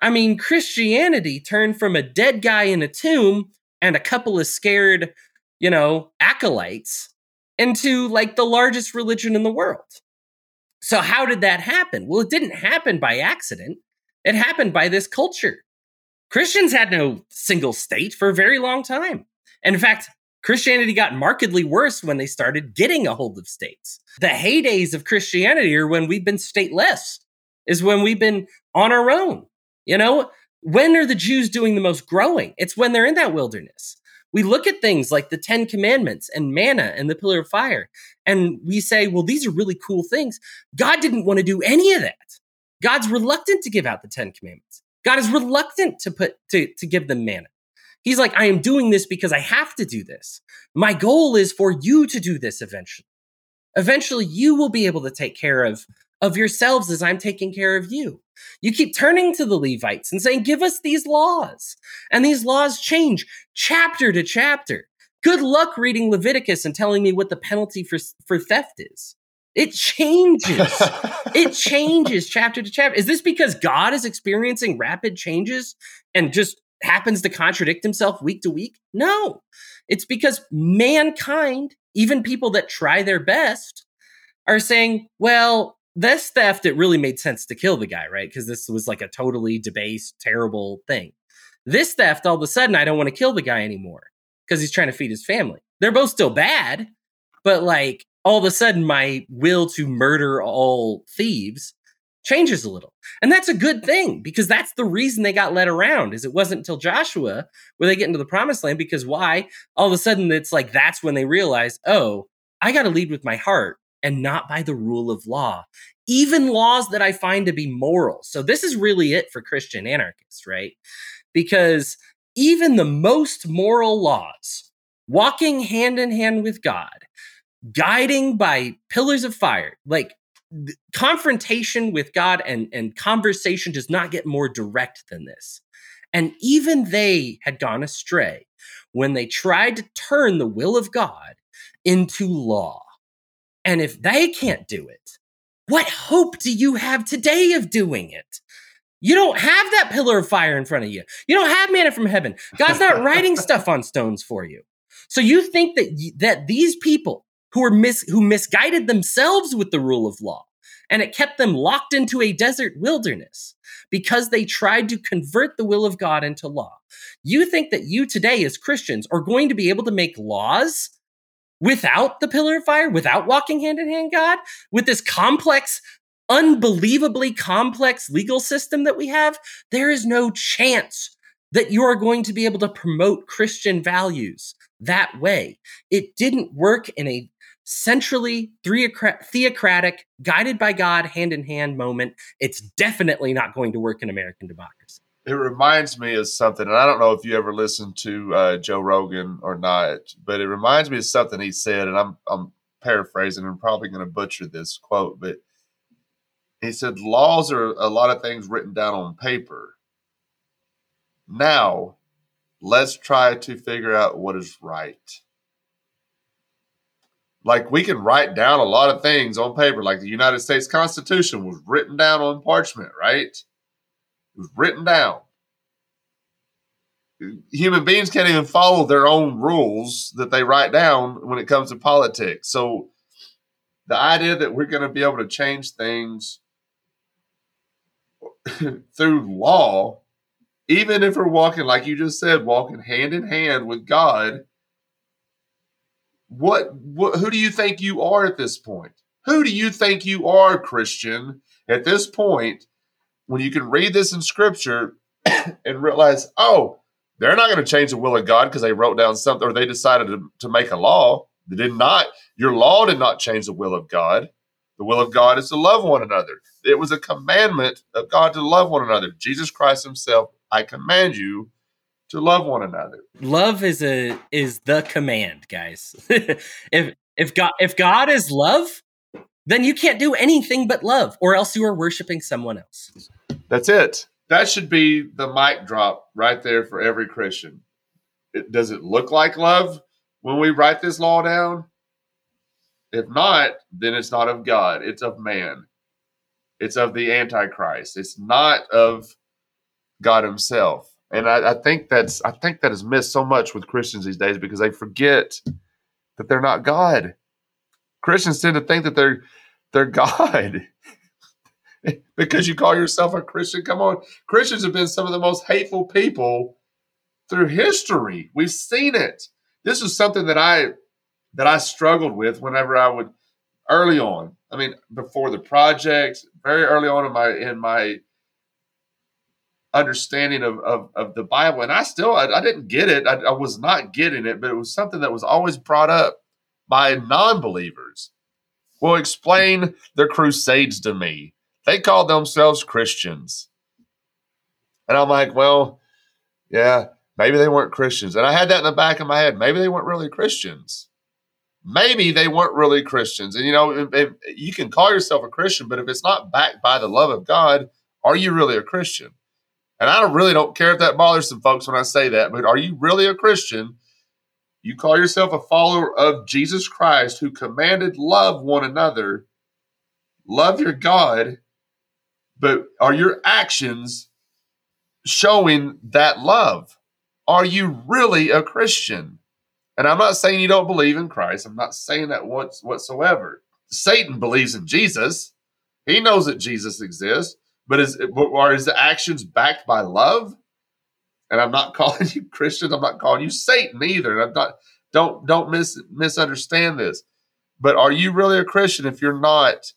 S3: I mean, Christianity turned from a dead guy in a tomb and a couple of scared, you know, acolytes into like the largest religion in the world. So, how did that happen? Well, it didn't happen by accident, it happened by this culture. Christians had no single state for a very long time. In fact, Christianity got markedly worse when they started getting a hold of states. The heydays of Christianity are when we've been stateless, is when we've been on our own. You know, when are the Jews doing the most growing? It's when they're in that wilderness. We look at things like the Ten Commandments and manna and the pillar of fire, and we say, well, these are really cool things. God didn't want to do any of that. God's reluctant to give out the Ten Commandments. God is reluctant to put to, to give them manna. He's like, I am doing this because I have to do this. My goal is for you to do this eventually. Eventually, you will be able to take care of of yourselves as I'm taking care of you. You keep turning to the Levites and saying, Give us these laws. And these laws change chapter to chapter. Good luck reading Leviticus and telling me what the penalty for, for theft is. It changes. it changes chapter to chapter. Is this because God is experiencing rapid changes and just happens to contradict himself week to week? No. It's because mankind, even people that try their best, are saying, well, this theft, it really made sense to kill the guy, right? Because this was like a totally debased, terrible thing. This theft, all of a sudden, I don't want to kill the guy anymore because he's trying to feed his family. They're both still bad, but like all of a sudden, my will to murder all thieves changes a little. And that's a good thing because that's the reason they got led around is it wasn't until Joshua where they get into the promised land because why? All of a sudden it's like that's when they realize, "Oh, I got to lead with my heart and not by the rule of law, even laws that I find to be moral. So, this is really it for Christian anarchists, right? Because even the most moral laws, walking hand in hand with God, guiding by pillars of fire, like confrontation with God and, and conversation does not get more direct than this. And even they had gone astray when they tried to turn the will of God into law. And if they can't do it, what hope do you have today of doing it? You don't have that pillar of fire in front of you. You don't have manna from heaven. God's not writing stuff on stones for you. So you think that that these people who were mis who misguided themselves with the rule of law and it kept them locked into a desert wilderness because they tried to convert the will of God into law. You think that you today as Christians are going to be able to make laws without the pillar of fire, without walking hand in hand God, with this complex unbelievably complex legal system that we have, there is no chance that you are going to be able to promote Christian values that way. It didn't work in a centrally theocratic, guided by God, hand in hand moment. It's definitely not going to work in American democracy.
S2: It reminds me of something, and I don't know if you ever listened to uh, Joe Rogan or not, but it reminds me of something he said, and I'm I'm paraphrasing and probably going to butcher this quote, but he said laws are a lot of things written down on paper. Now, let's try to figure out what is right like we can write down a lot of things on paper like the united states constitution was written down on parchment right? It was written down. Human beings can't even follow their own rules that they write down when it comes to politics. So the idea that we're going to be able to change things through law even if we're walking like you just said walking hand in hand with god what, what who do you think you are at this point? Who do you think you are, Christian, at this point when you can read this in scripture and realize, oh, they're not going to change the will of God because they wrote down something or they decided to, to make a law. They did not, your law did not change the will of God. The will of God is to love one another. It was a commandment of God to love one another. Jesus Christ Himself, I command you to love one another.
S3: Love is a is the command, guys. if if God if God is love, then you can't do anything but love, or else you are worshiping someone else.
S2: That's it. That should be the mic drop right there for every Christian. It, does it look like love when we write this law down? If not, then it's not of God. It's of man. It's of the Antichrist. It's not of God Himself. And I, I, think that's I think that is missed so much with Christians these days because they forget that they're not God. Christians tend to think that they're they're God. because you call yourself a Christian. Come on. Christians have been some of the most hateful people through history. We've seen it. This is something that I that I struggled with whenever I would early on. I mean, before the project, very early on in my in my understanding of, of, of the Bible. And I still, I, I didn't get it. I, I, was not getting it, but it was something that was always brought up by non believers. Well, explain the Crusades to me. They called themselves Christians. And I'm like, well, yeah, maybe they weren't Christians. And I had that in the back of my head. Maybe they weren't really Christians. Maybe they weren't really Christians. And you know, if, if you can call yourself a Christian, but if it's not backed by the love of God, are you really a Christian? And I really don't care if that bothers some folks when I say that, but are you really a Christian? You call yourself a follower of Jesus Christ who commanded love one another, love your God, but are your actions showing that love? Are you really a Christian? And I'm not saying you don't believe in Christ. I'm not saying that once whatsoever. Satan believes in Jesus. He knows that Jesus exists. But is are his actions backed by love? And I'm not calling you Christian. I'm not calling you Satan either. I'm not. Don't don't mis, misunderstand this. But are you really a Christian if you're not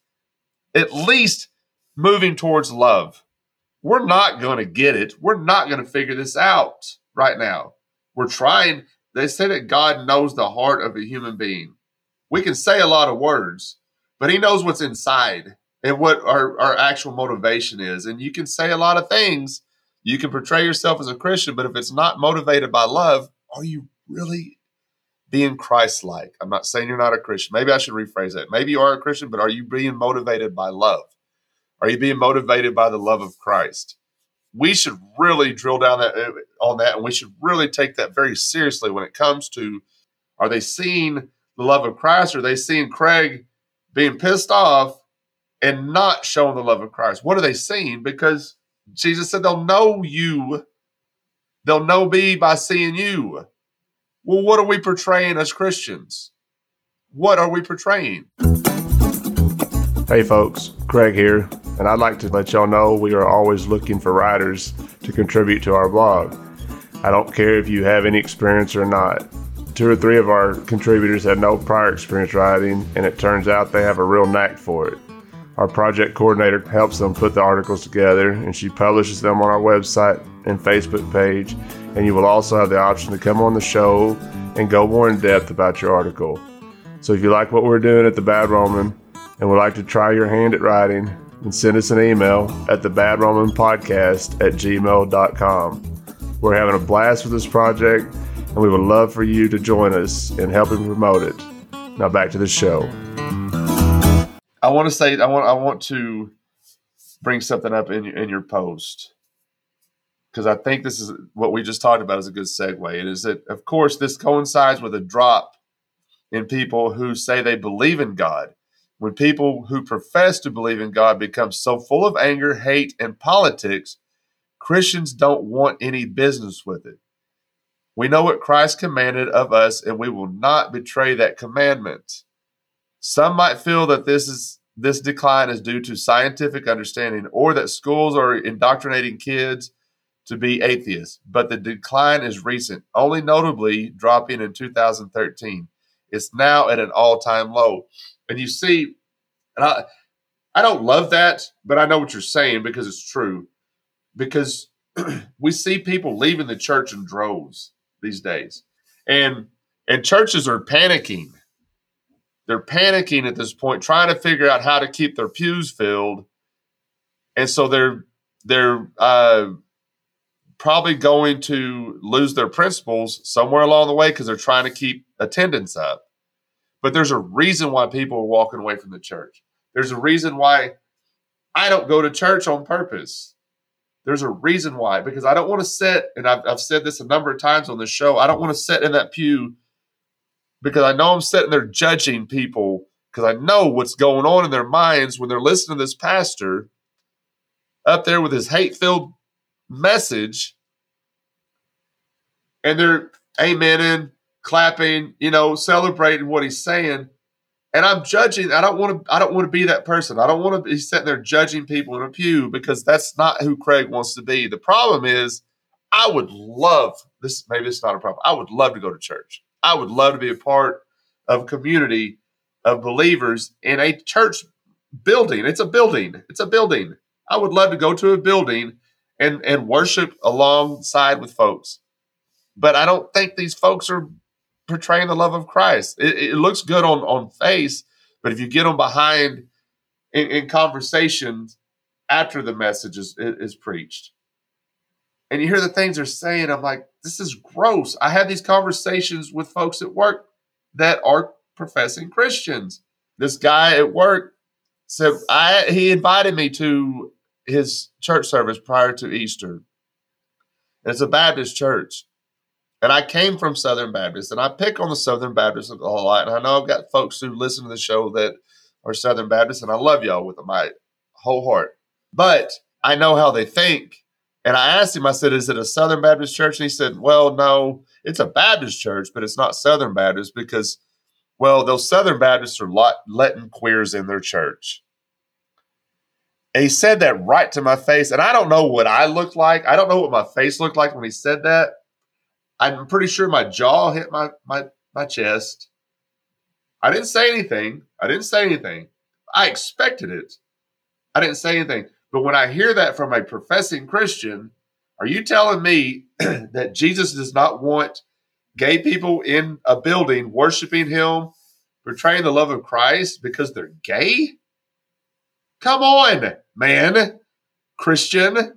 S2: at least moving towards love? We're not going to get it. We're not going to figure this out right now. We're trying. They say that God knows the heart of a human being. We can say a lot of words, but He knows what's inside and what our, our actual motivation is. And you can say a lot of things. You can portray yourself as a Christian, but if it's not motivated by love, are you really being Christ like? I'm not saying you're not a Christian. Maybe I should rephrase that. Maybe you are a Christian, but are you being motivated by love? Are you being motivated by the love of Christ? We should really drill down that uh, on that, and we should really take that very seriously when it comes to are they seeing the love of Christ? Or are they seeing Craig being pissed off and not showing the love of Christ? What are they seeing? Because Jesus said they'll know you, they'll know me by seeing you. Well, what are we portraying as Christians? What are we portraying?
S4: Hey, folks, Craig here, and I'd like to let y'all know we are always looking for writers to contribute to our blog. I don't care if you have any experience or not. Two or three of our contributors had no prior experience writing, and it turns out they have a real knack for it. Our project coordinator helps them put the articles together, and she publishes them on our website and Facebook page. And you will also have the option to come on the show and go more in depth about your article. So if you like what we're doing at the Bad Roman and would like to try your hand at writing, then send us an email at the Bad Roman Podcast at gmail.com. We're having a blast with this project, and we would love for you to join us in helping promote it. Now back to the show.
S2: I want to say I want I want to bring something up in in your post because I think this is what we just talked about is a good segue. It is that of course this coincides with a drop in people who say they believe in God. When people who profess to believe in God become so full of anger, hate, and politics, Christians don't want any business with it. We know what Christ commanded of us, and we will not betray that commandment. Some might feel that this is this decline is due to scientific understanding or that schools are indoctrinating kids to be atheists, but the decline is recent, only notably dropping in 2013. It's now at an all-time low. And you see, and I I don't love that, but I know what you're saying because it's true. Because we see people leaving the church in droves these days. And and churches are panicking they're panicking at this point, trying to figure out how to keep their pews filled, and so they're they're uh, probably going to lose their principles somewhere along the way because they're trying to keep attendance up. But there's a reason why people are walking away from the church. There's a reason why I don't go to church on purpose. There's a reason why because I don't want to sit, and I've, I've said this a number of times on the show. I don't want to sit in that pew because I know I'm sitting there judging people because I know what's going on in their minds when they're listening to this pastor up there with his hate filled message and they're amening, clapping, you know, celebrating what he's saying. And I'm judging. I don't want to. I don't want to be that person. I don't want to be sitting there judging people in a pew because that's not who Craig wants to be. The problem is, I would love this. Maybe it's not a problem. I would love to go to church. I would love to be a part of a community of believers in a church building. It's a building. It's a building. I would love to go to a building and and worship alongside with folks. But I don't think these folks are portraying the love of Christ. It, it looks good on on face, but if you get them behind in, in conversations after the message is, is preached, and you hear the things they're saying, I'm like, this is gross. I had these conversations with folks at work that are professing Christians. This guy at work said I he invited me to his church service prior to Easter. It's a Baptist church. And I came from Southern Baptist, and I pick on the Southern Baptists a whole lot. And I know I've got folks who listen to the show that are Southern Baptists, and I love y'all with my whole heart. But I know how they think, and I asked him, I said, is it a Southern Baptist church? And he said, well, no, it's a Baptist church, but it's not Southern Baptist because, well, those Southern Baptists are lot, letting queers in their church. And he said that right to my face. And I don't know what I looked like. I don't know what my face looked like when he said that. I'm pretty sure my jaw hit my, my, my chest. I didn't say anything. I didn't say anything. I expected it. I didn't say anything. But when I hear that from a professing Christian, are you telling me that Jesus does not want gay people in a building worshiping him, portraying the love of Christ because they're gay? Come on, man, Christian.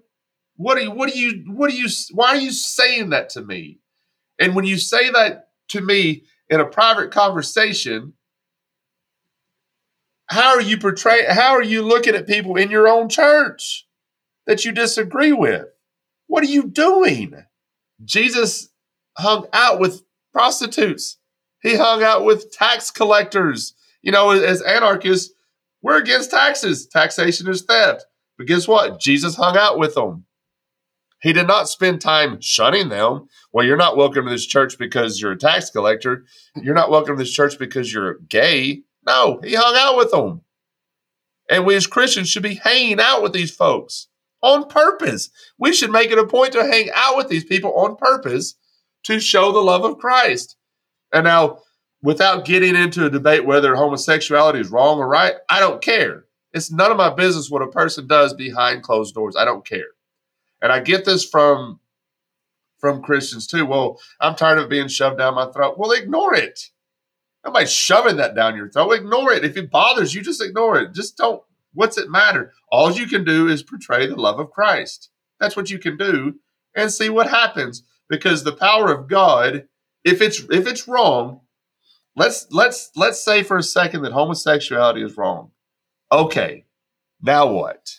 S2: What are you what are you what are you why are you saying that to me? And when you say that to me in a private conversation, how are you portraying, how are you looking at people in your own church that you disagree with? What are you doing? Jesus hung out with prostitutes. He hung out with tax collectors. You know, as anarchists, we're against taxes. Taxation is theft. But guess what? Jesus hung out with them. He did not spend time shunning them. Well, you're not welcome to this church because you're a tax collector. You're not welcome to this church because you're gay. No, he hung out with them. And we as Christians should be hanging out with these folks on purpose. We should make it a point to hang out with these people on purpose to show the love of Christ. And now, without getting into a debate whether homosexuality is wrong or right, I don't care. It's none of my business what a person does behind closed doors. I don't care. And I get this from from Christians too. Well, I'm tired of being shoved down my throat. Well, ignore it. Nobody's shoving that down your throat. Ignore it. If it bothers you, just ignore it. Just don't. What's it matter? All you can do is portray the love of Christ. That's what you can do, and see what happens. Because the power of God, if it's if it's wrong, let's let's let's say for a second that homosexuality is wrong. Okay, now what?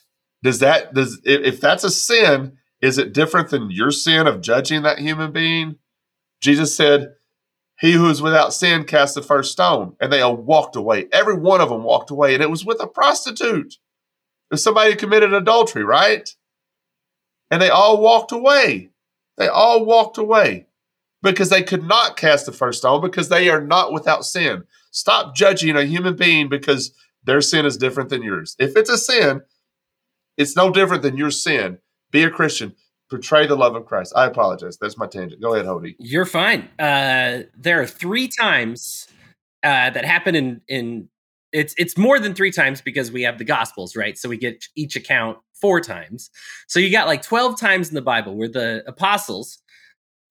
S2: Does that does if, if that's a sin, is it different than your sin of judging that human being? Jesus said, He who is without sin cast the first stone. And they all walked away. Every one of them walked away. And it was with a prostitute. It was somebody who committed adultery, right? And they all walked away. They all walked away because they could not cast the first stone because they are not without sin. Stop judging a human being because their sin is different than yours. If it's a sin, it's no different than your sin. Be a Christian. Portray the love of Christ. I apologize. That's my tangent. Go ahead, Hodey.
S3: You're fine. Uh, there are three times uh, that happen in in it's it's more than three times because we have the Gospels, right? So we get each account four times. So you got like twelve times in the Bible where the apostles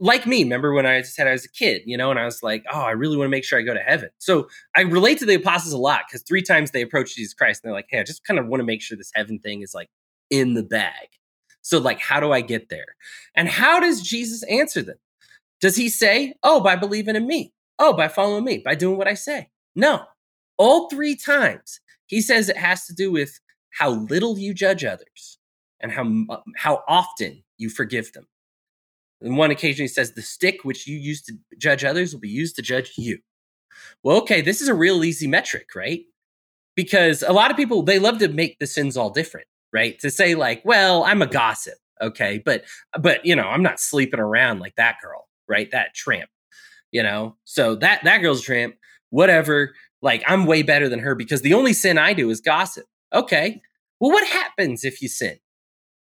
S3: like me, remember when I said I was a kid, you know, and I was like, oh, I really want to make sure I go to heaven. So I relate to the apostles a lot because three times they approach Jesus Christ and they're like, hey, I just kind of want to make sure this heaven thing is like in the bag. So, like, how do I get there? And how does Jesus answer them? Does he say, oh, by believing in me? Oh, by following me, by doing what I say? No. All three times he says it has to do with how little you judge others and how, uh, how often you forgive them. On one occasion, he says, The stick which you use to judge others will be used to judge you. Well, okay, this is a real easy metric, right? Because a lot of people, they love to make the sins all different, right? To say, like, well, I'm a gossip, okay, but, but, you know, I'm not sleeping around like that girl, right? That tramp, you know? So that, that girl's tramp, whatever. Like, I'm way better than her because the only sin I do is gossip. Okay. Well, what happens if you sin?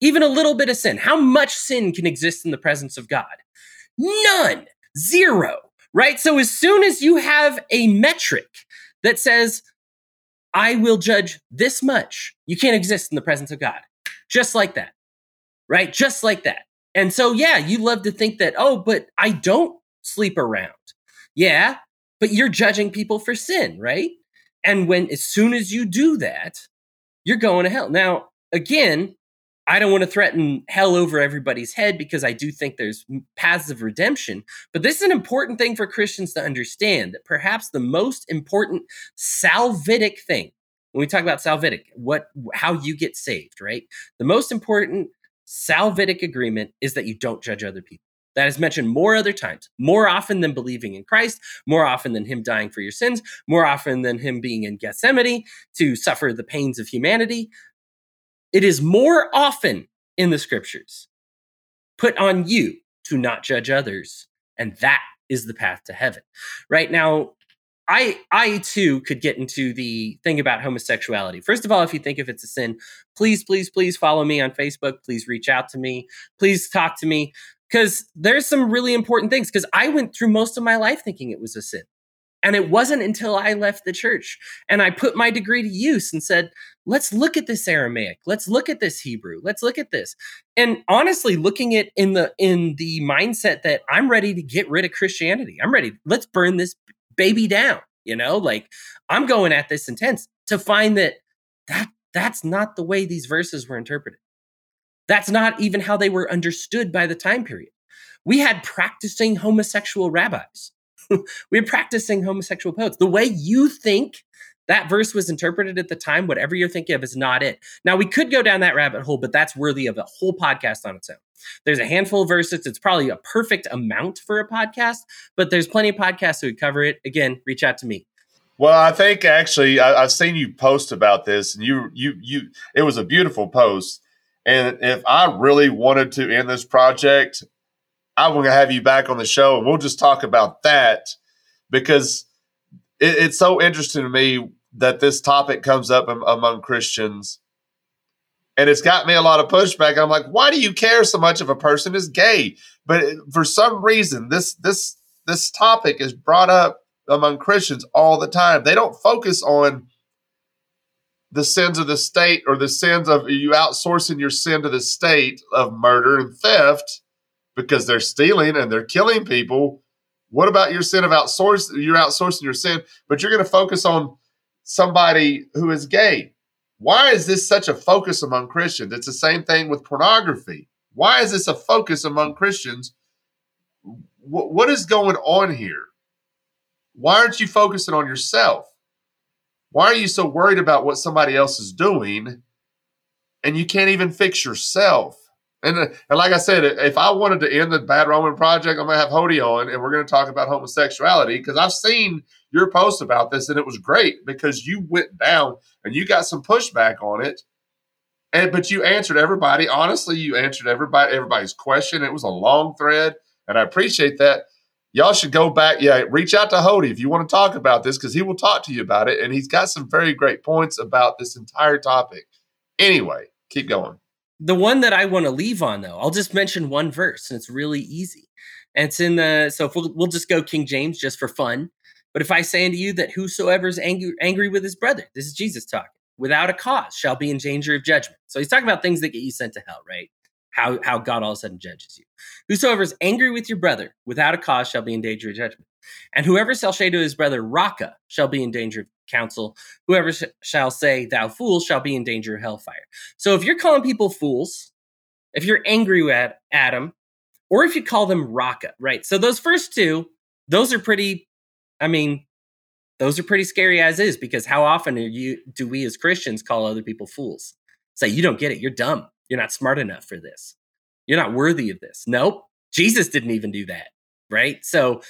S3: even a little bit of sin. How much sin can exist in the presence of God? None, zero, right? So as soon as you have a metric that says, I will judge this much, you can't exist in the presence of God. Just like that, right? Just like that. And so, yeah, you love to think that, oh, but I don't sleep around. Yeah, but you're judging people for sin, right? And when, as soon as you do that, you're going to hell. Now, again, I don't want to threaten hell over everybody's head because I do think there's paths of redemption. But this is an important thing for Christians to understand that perhaps the most important salvific thing, when we talk about salvific, what how you get saved, right? The most important salvific agreement is that you don't judge other people. That is mentioned more other times, more often than believing in Christ, more often than him dying for your sins, more often than him being in Gethsemane to suffer the pains of humanity, it is more often in the scriptures put on you to not judge others. And that is the path to heaven. Right now, I I too could get into the thing about homosexuality. First of all, if you think if it's a sin, please, please, please follow me on Facebook. Please reach out to me. Please talk to me. Because there's some really important things. Because I went through most of my life thinking it was a sin. And it wasn't until I left the church and I put my degree to use and said, let's look at this Aramaic. Let's look at this Hebrew. Let's look at this. And honestly, looking at in the in the mindset that I'm ready to get rid of Christianity. I'm ready. Let's burn this baby down. You know, like I'm going at this intense to find that that that's not the way these verses were interpreted. That's not even how they were understood by the time period. We had practicing homosexual rabbis we're practicing homosexual poets. The way you think that verse was interpreted at the time, whatever you're thinking of is not it. Now, we could go down that rabbit hole, but that's worthy of a whole podcast on its own. There's a handful of verses. It's probably a perfect amount for a podcast, but there's plenty of podcasts that would cover it. Again, reach out to me.
S2: Well, I think actually I, have seen you post about this, and you you you it was a beautiful post. And if I really wanted to end this project, I want to have you back on the show, and we'll just talk about that because it, it's so interesting to me that this topic comes up among Christians. And it's got me a lot of pushback. I'm like, why do you care so much if a person is gay? But for some reason, this this this topic is brought up among Christians all the time. They don't focus on the sins of the state or the sins of you outsourcing your sin to the state of murder and theft because they're stealing and they're killing people. What about your sin of outsourcing? You're outsourcing your sin, but you're going to focus on somebody who is gay. Why is this such a focus among Christians? It's the same thing with pornography. Why is this a focus among Christians? W- what is going on here? Why aren't you focusing on yourself? Why are you so worried about what somebody else is doing and you can't even fix yourself? And, uh, and like I said, if I wanted to end the Bad Roman Project, I'm going to have Hodey on and we're going to talk about homosexuality because I've seen your post about this and it was great because you went down and you got some pushback on it. And but you answered everybody. Honestly, you answered everybody everybody's question. It was a long thread, and I appreciate that. Y'all should go back. Yeah, reach out to Hodey if you want to talk about this because he will talk to you about it, and he's got some very great points about this entire topic. Anyway, keep going.
S3: The one that I want to leave on, though, I'll just mention one verse, and it's really easy. And it's in the so if we'll, we'll just go King James just for fun. But if I say unto you that whosoever is angry, angry with his brother, this is Jesus talking, without a cause shall be in danger of judgment. So he's talking about things that get you sent to hell, right? How, how God all of a sudden judges you. Whosoever is angry with your brother without a cause shall be in danger of judgment. And whoever shall say to his brother, Raca, shall be in danger of counsel. Whoever sh- shall say, Thou fool, shall be in danger of hellfire. So if you're calling people fools, if you're angry at Adam, or if you call them Raca, right? So those first two, those are pretty I mean, those are pretty scary as is because how often are you do we as Christians call other people fools? Say you don't get it, you're dumb. You're not smart enough for this. You're not worthy of this. Nope. Jesus didn't even do that, right? So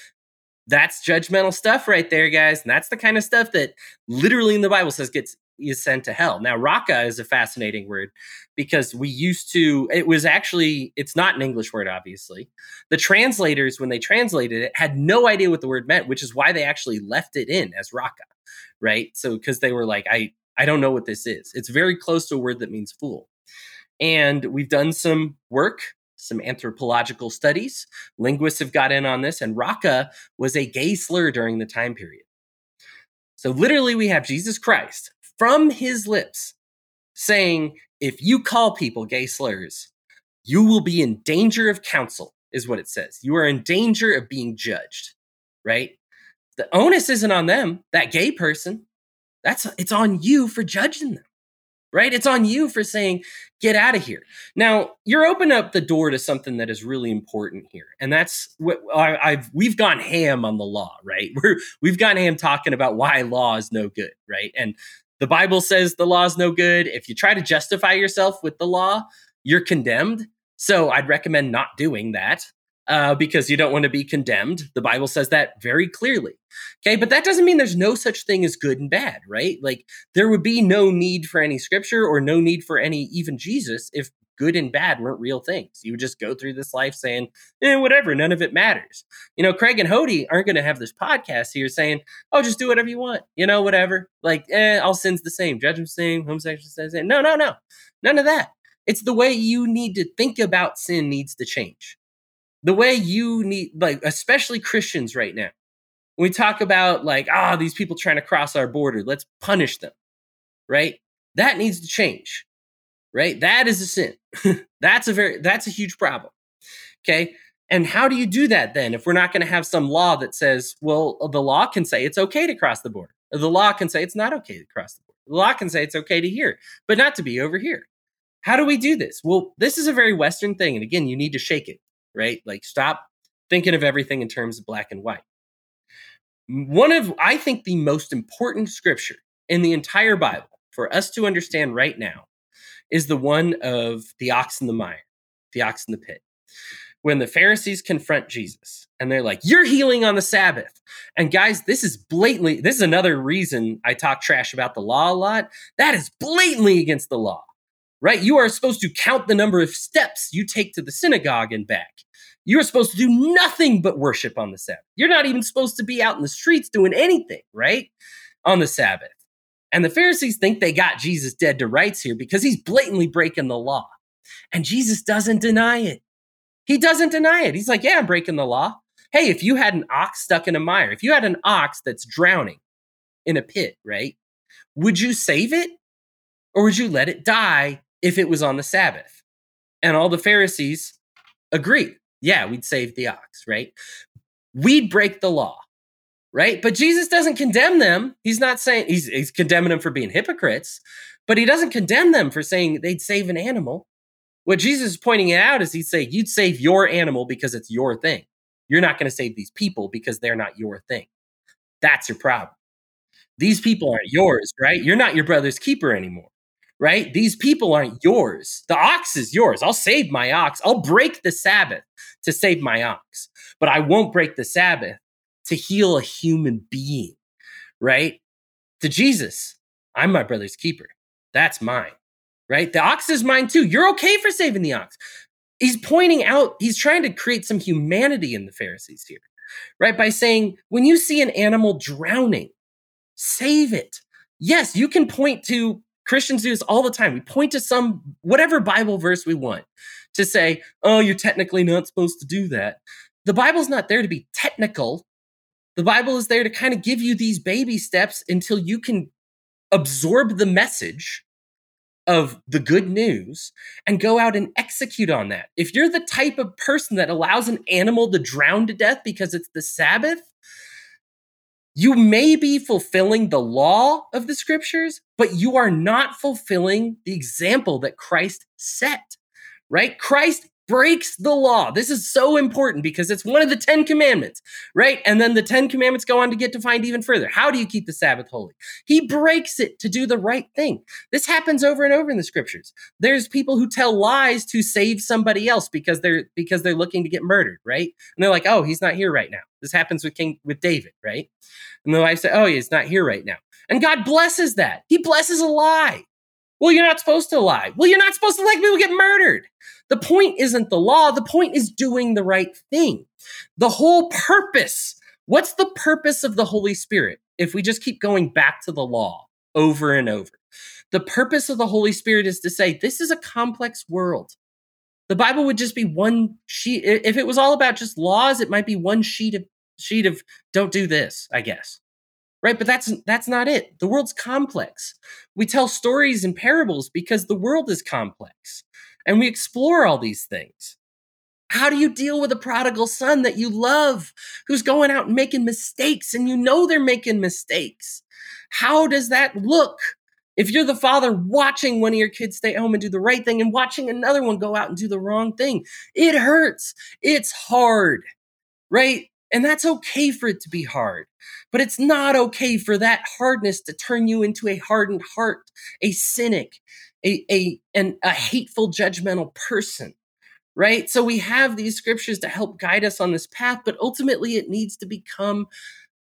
S3: that's judgmental stuff right there, guys. And that's the kind of stuff that literally in the Bible says gets is sent to hell. Now, raca is a fascinating word because we used to, it was actually, it's not an English word, obviously. The translators, when they translated it, had no idea what the word meant, which is why they actually left it in as raca, right? So, because they were like, I, I don't know what this is. It's very close to a word that means fool. And we've done some work some anthropological studies. Linguists have got in on this, and raca was a gay slur during the time period. So, literally, we have Jesus Christ from his lips saying, if you call people gay slurs, you will be in danger of counsel, is what it says. You are in danger of being judged, right? The onus isn't on them, that gay person. That's it's on you for judging them right? It's on you for saying, get out of here. Now, you're opening up the door to something that is really important here. And that's what I, have we've gone ham on the law, right? We're, we've gone ham talking about why law is no good, right? And the Bible says the law is no good. If you try to justify yourself with the law, you're condemned. So I'd recommend not doing that uh, because you don't want to be condemned. The Bible says that very clearly. Okay, but that doesn't mean there's no such thing as good and bad, right? Like there would be no need for any scripture or no need for any even Jesus if good and bad weren't real things. You would just go through this life saying, eh, whatever, none of it matters. You know, Craig and Hodey aren't going to have this podcast here saying, oh, just do whatever you want, you know, whatever. Like, eh, all sin's the same, judgment's the same, homosexuality the same. No, no, no, none of that. It's the way you need to think about sin needs to change the way you need like especially christians right now when we talk about like ah oh, these people trying to cross our border let's punish them right? That needs to change right? That is a sin. That's a very that's a huge problem okay? And how do you do that then if we're not going to have some law that says well the law can say it's okay to cross the border. The law can say it's not okay to cross the border. The law can say it's okay to here but not to be over here. How do we do this? Well this is a very western thing and again you need to shake it right? Like stop thinking of everything in terms of black and white. one of, I think, the most important scripture in the entire Bible for us to understand right now is the one of the ox in the mire, the ox in the pit. When the Pharisees confront Jesus and they're like, You're healing on the Sabbath. And guys, this is blatantly, this is another reason I talk trash about the law a lot. That is blatantly against the law, right? You are supposed to count the number of steps you take to the synagogue and back. You're supposed to do nothing but worship on the Sabbath. You're not even supposed to be out in the streets doing anything, right? On the Sabbath. And the Pharisees think they got Jesus dead to rights here because he's blatantly breaking the law. And Jesus doesn't deny it. He doesn't deny it. He's like, Yeah, I'm breaking the law. Hey, if you had an ox stuck in a mire, if you had an ox that's drowning in a pit, right? Would you save it or would you let it die if it was on the Sabbath? And all the Pharisees agree. Yeah, we'd save the ox, right? We'd break the law right? But Jesus doesn't condemn them. He's not saying he's, he's condemning them for being hypocrites, but he doesn't condemn them for saying they'd save an animal. What Jesus is pointing out is he'd say, You'd save your animal because it's your thing. You're not going to save these people because they're not your thing. That's your problem. These people aren't yours, right? You're not your brother's keeper anymore, right? These people aren't yours. The ox is yours. I'll save my ox. I'll break the Sabbath to save my ox, but I won't break the Sabbath to heal a human being, right? To Jesus, I'm my brother's keeper. That's mine, right? The ox is mine too. You're okay for saving the ox. He's pointing out, he's trying to create some humanity in the Pharisees here, right? By saying, when you see an animal drowning, save it. Yes, you can point to Christians do this all the time. We point to some whatever Bible verse we want to say, oh, you're technically not supposed to do that. The Bible's not there to be technical. The Bible is there to kind of give you these baby steps until you can absorb the message of the good news and go out and execute on that. If you're the type of person that allows an animal to drown to death because it's the Sabbath, you may be fulfilling the law of the scriptures, but you are not fulfilling the example that Christ set, right? Christ breaks the law. This is so important because it's one of the 10 commandments, right? And then the 10 commandments go on to get defined even further. How do you keep the Sabbath holy? He breaks it to do the right thing. This happens over and over in the scriptures. There's people who tell lies to save somebody else because they're because they're looking to get murdered, right? And they're like, "Oh, he's not here right now." This happens with King with David, right? And the wife said, "Oh, he's not here right now." And God blesses that. He blesses a lie. Well, you're not supposed to lie. Well, you're not supposed to let people get murdered. The point isn't the law. The point is doing the right thing. The whole purpose. What's the purpose of the Holy Spirit if we just keep going back to the law over and over? The purpose of the Holy Spirit is to say, this is a complex world. The Bible would just be one sheet. If it was all about just laws, it might be one sheet of sheet of don't do this, I guess. Right? But that's that's not it. The world's complex. We tell stories and parables because the world is complex and we explore all these things. How do you deal with a prodigal son that you love who's going out and making mistakes and you know they're making mistakes? How does that look? If you're the father watching one of your kids stay home and do the right thing and watching another one go out and do the wrong thing, it hurts. It's hard, right? And that's okay for it to be hard. But it's not okay for that hardness to turn you into a hardened heart, a cynic, a, a, an, a hateful, judgmental person, right? So we have these scriptures to help guide us on this path, but ultimately it needs to become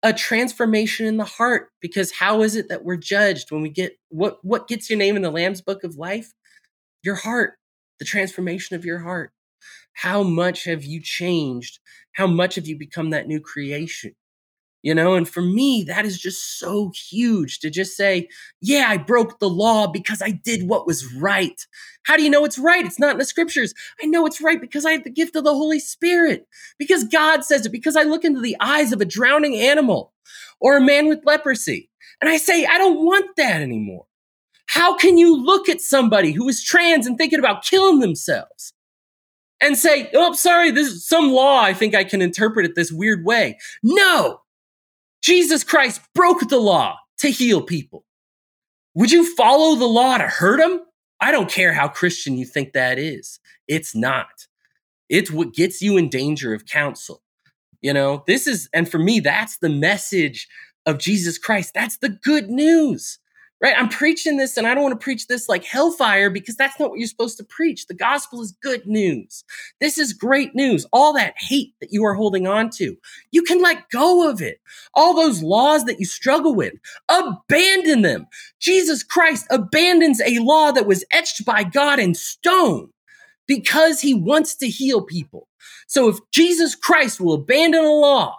S3: a transformation in the heart because how is it that we're judged when we get what what gets your name in the lamb's book of life your heart the transformation of your heart how much have you changed? How much have you become that new creation? You know and for me that is just so huge to just say yeah i broke the law because i did what was right. How do you know it's right? It's not in the scriptures. I know it's right because i have the gift of the holy spirit. Because god says it because i look into the eyes of a drowning animal or a man with leprosy and i say i don't want that anymore. How can you look at somebody who is trans and thinking about killing themselves and say, oh, sorry, this is some law. I think I can interpret it this weird way. No, Jesus Christ broke the law to heal people. Would you follow the law to hurt them? I don't care how Christian you think that is. It's not. It's what gets you in danger of counsel. You know, this is, and for me, that's the message of Jesus Christ. That's the good news right? I'm preaching this and I don't want to preach this like hellfire because that's not what you're supposed to preach. The gospel is good news. This is great news. All that hate that you are holding on to, you can let go of it. All those laws that you struggle with, abandon them. Jesus Christ abandons a law that was etched by God in stone because he wants to heal people. So if Jesus Christ will abandon a law,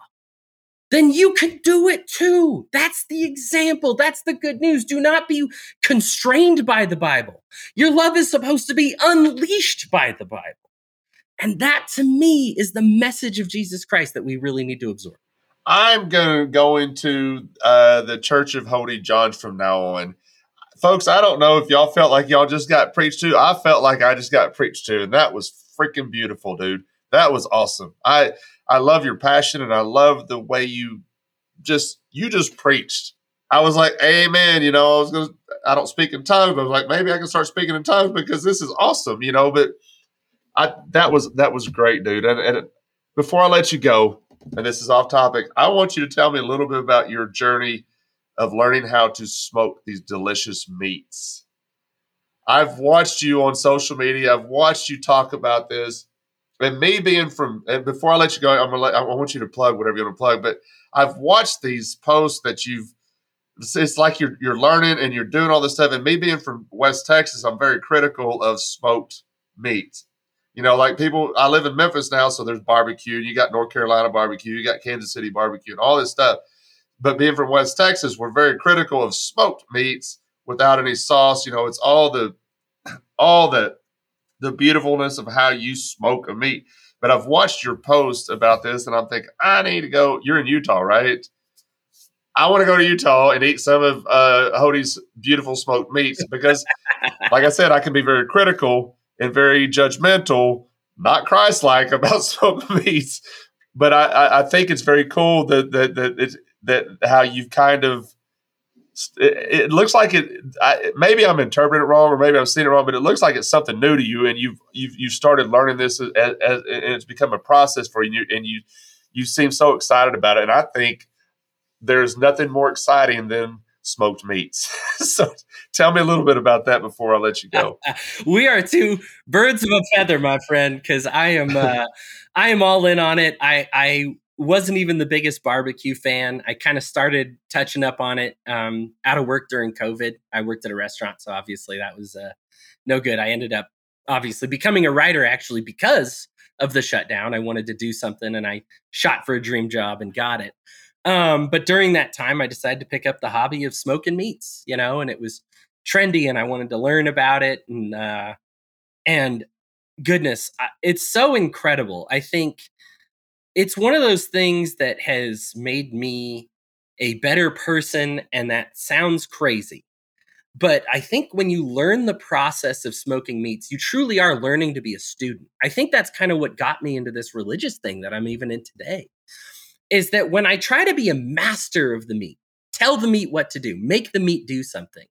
S3: then you can do it too. That's the example. That's the good news. Do not be constrained by the Bible. Your love is supposed to be unleashed by the Bible. And that to me is the message of Jesus Christ that we really need to absorb.
S2: I'm going to go into uh, the Church of Holy John from now on. Folks, I don't know if y'all felt like y'all just got preached to. I felt like I just got preached to, and that was freaking beautiful, dude. That was awesome. I I love your passion and I love the way you just you just preached. I was like, Amen. You know, I was gonna I don't speak in tongues, but I was like, maybe I can start speaking in tongues because this is awesome, you know. But I that was that was great, dude. And, and before I let you go, and this is off topic, I want you to tell me a little bit about your journey of learning how to smoke these delicious meats. I've watched you on social media. I've watched you talk about this and me being from and before I let you go, I'm gonna let, I want you to plug whatever you want to plug. But I've watched these posts that you've. It's, it's like you're you're learning and you're doing all this stuff. And me being from West Texas, I'm very critical of smoked meat. You know, like people. I live in Memphis now, so there's barbecue. You got North Carolina barbecue. You got Kansas City barbecue, and all this stuff. But being from West Texas, we're very critical of smoked meats without any sauce. You know, it's all the all the the beautifulness of how you smoke a meat. But I've watched your post about this and I'm thinking, I need to go. You're in Utah, right? I want to go to Utah and eat some of uh, Hodey's beautiful smoked meats because, like I said, I can be very critical and very judgmental, not Christ like about smoked meats. But I, I, think it's very cool that that that, that how you've kind of it, it looks like it. I, maybe I'm interpreting it wrong, or maybe I'm seeing it wrong, but it looks like it's something new to you, and you've you've you started learning this, as, as, and it's become a process for you, and you you seem so excited about it. And I think there's nothing more exciting than smoked meats. so tell me a little bit about that before I let you go.
S3: we are two birds of a feather, my friend, because I am uh, I am all in on it. I I wasn't even the biggest barbecue fan. I kind of started touching up on it um, out of work during COVID. I worked at a restaurant, so obviously that was uh, no good. I ended up obviously becoming a writer actually because of the shutdown. I wanted to do something and I shot for a dream job and got it. Um, but during that time, I decided to pick up the hobby of smoking meats, you know, and it was trendy and I wanted to learn about it. And, uh, and goodness, it's so incredible. I think it's one of those things that has made me a better person and that sounds crazy but i think when you learn the process of smoking meats you truly are learning to be a student. I think that's kind of what got me into this religious thing that i'm even in today is that when i try to be a master of the meat tell the meat what to do make the meat do something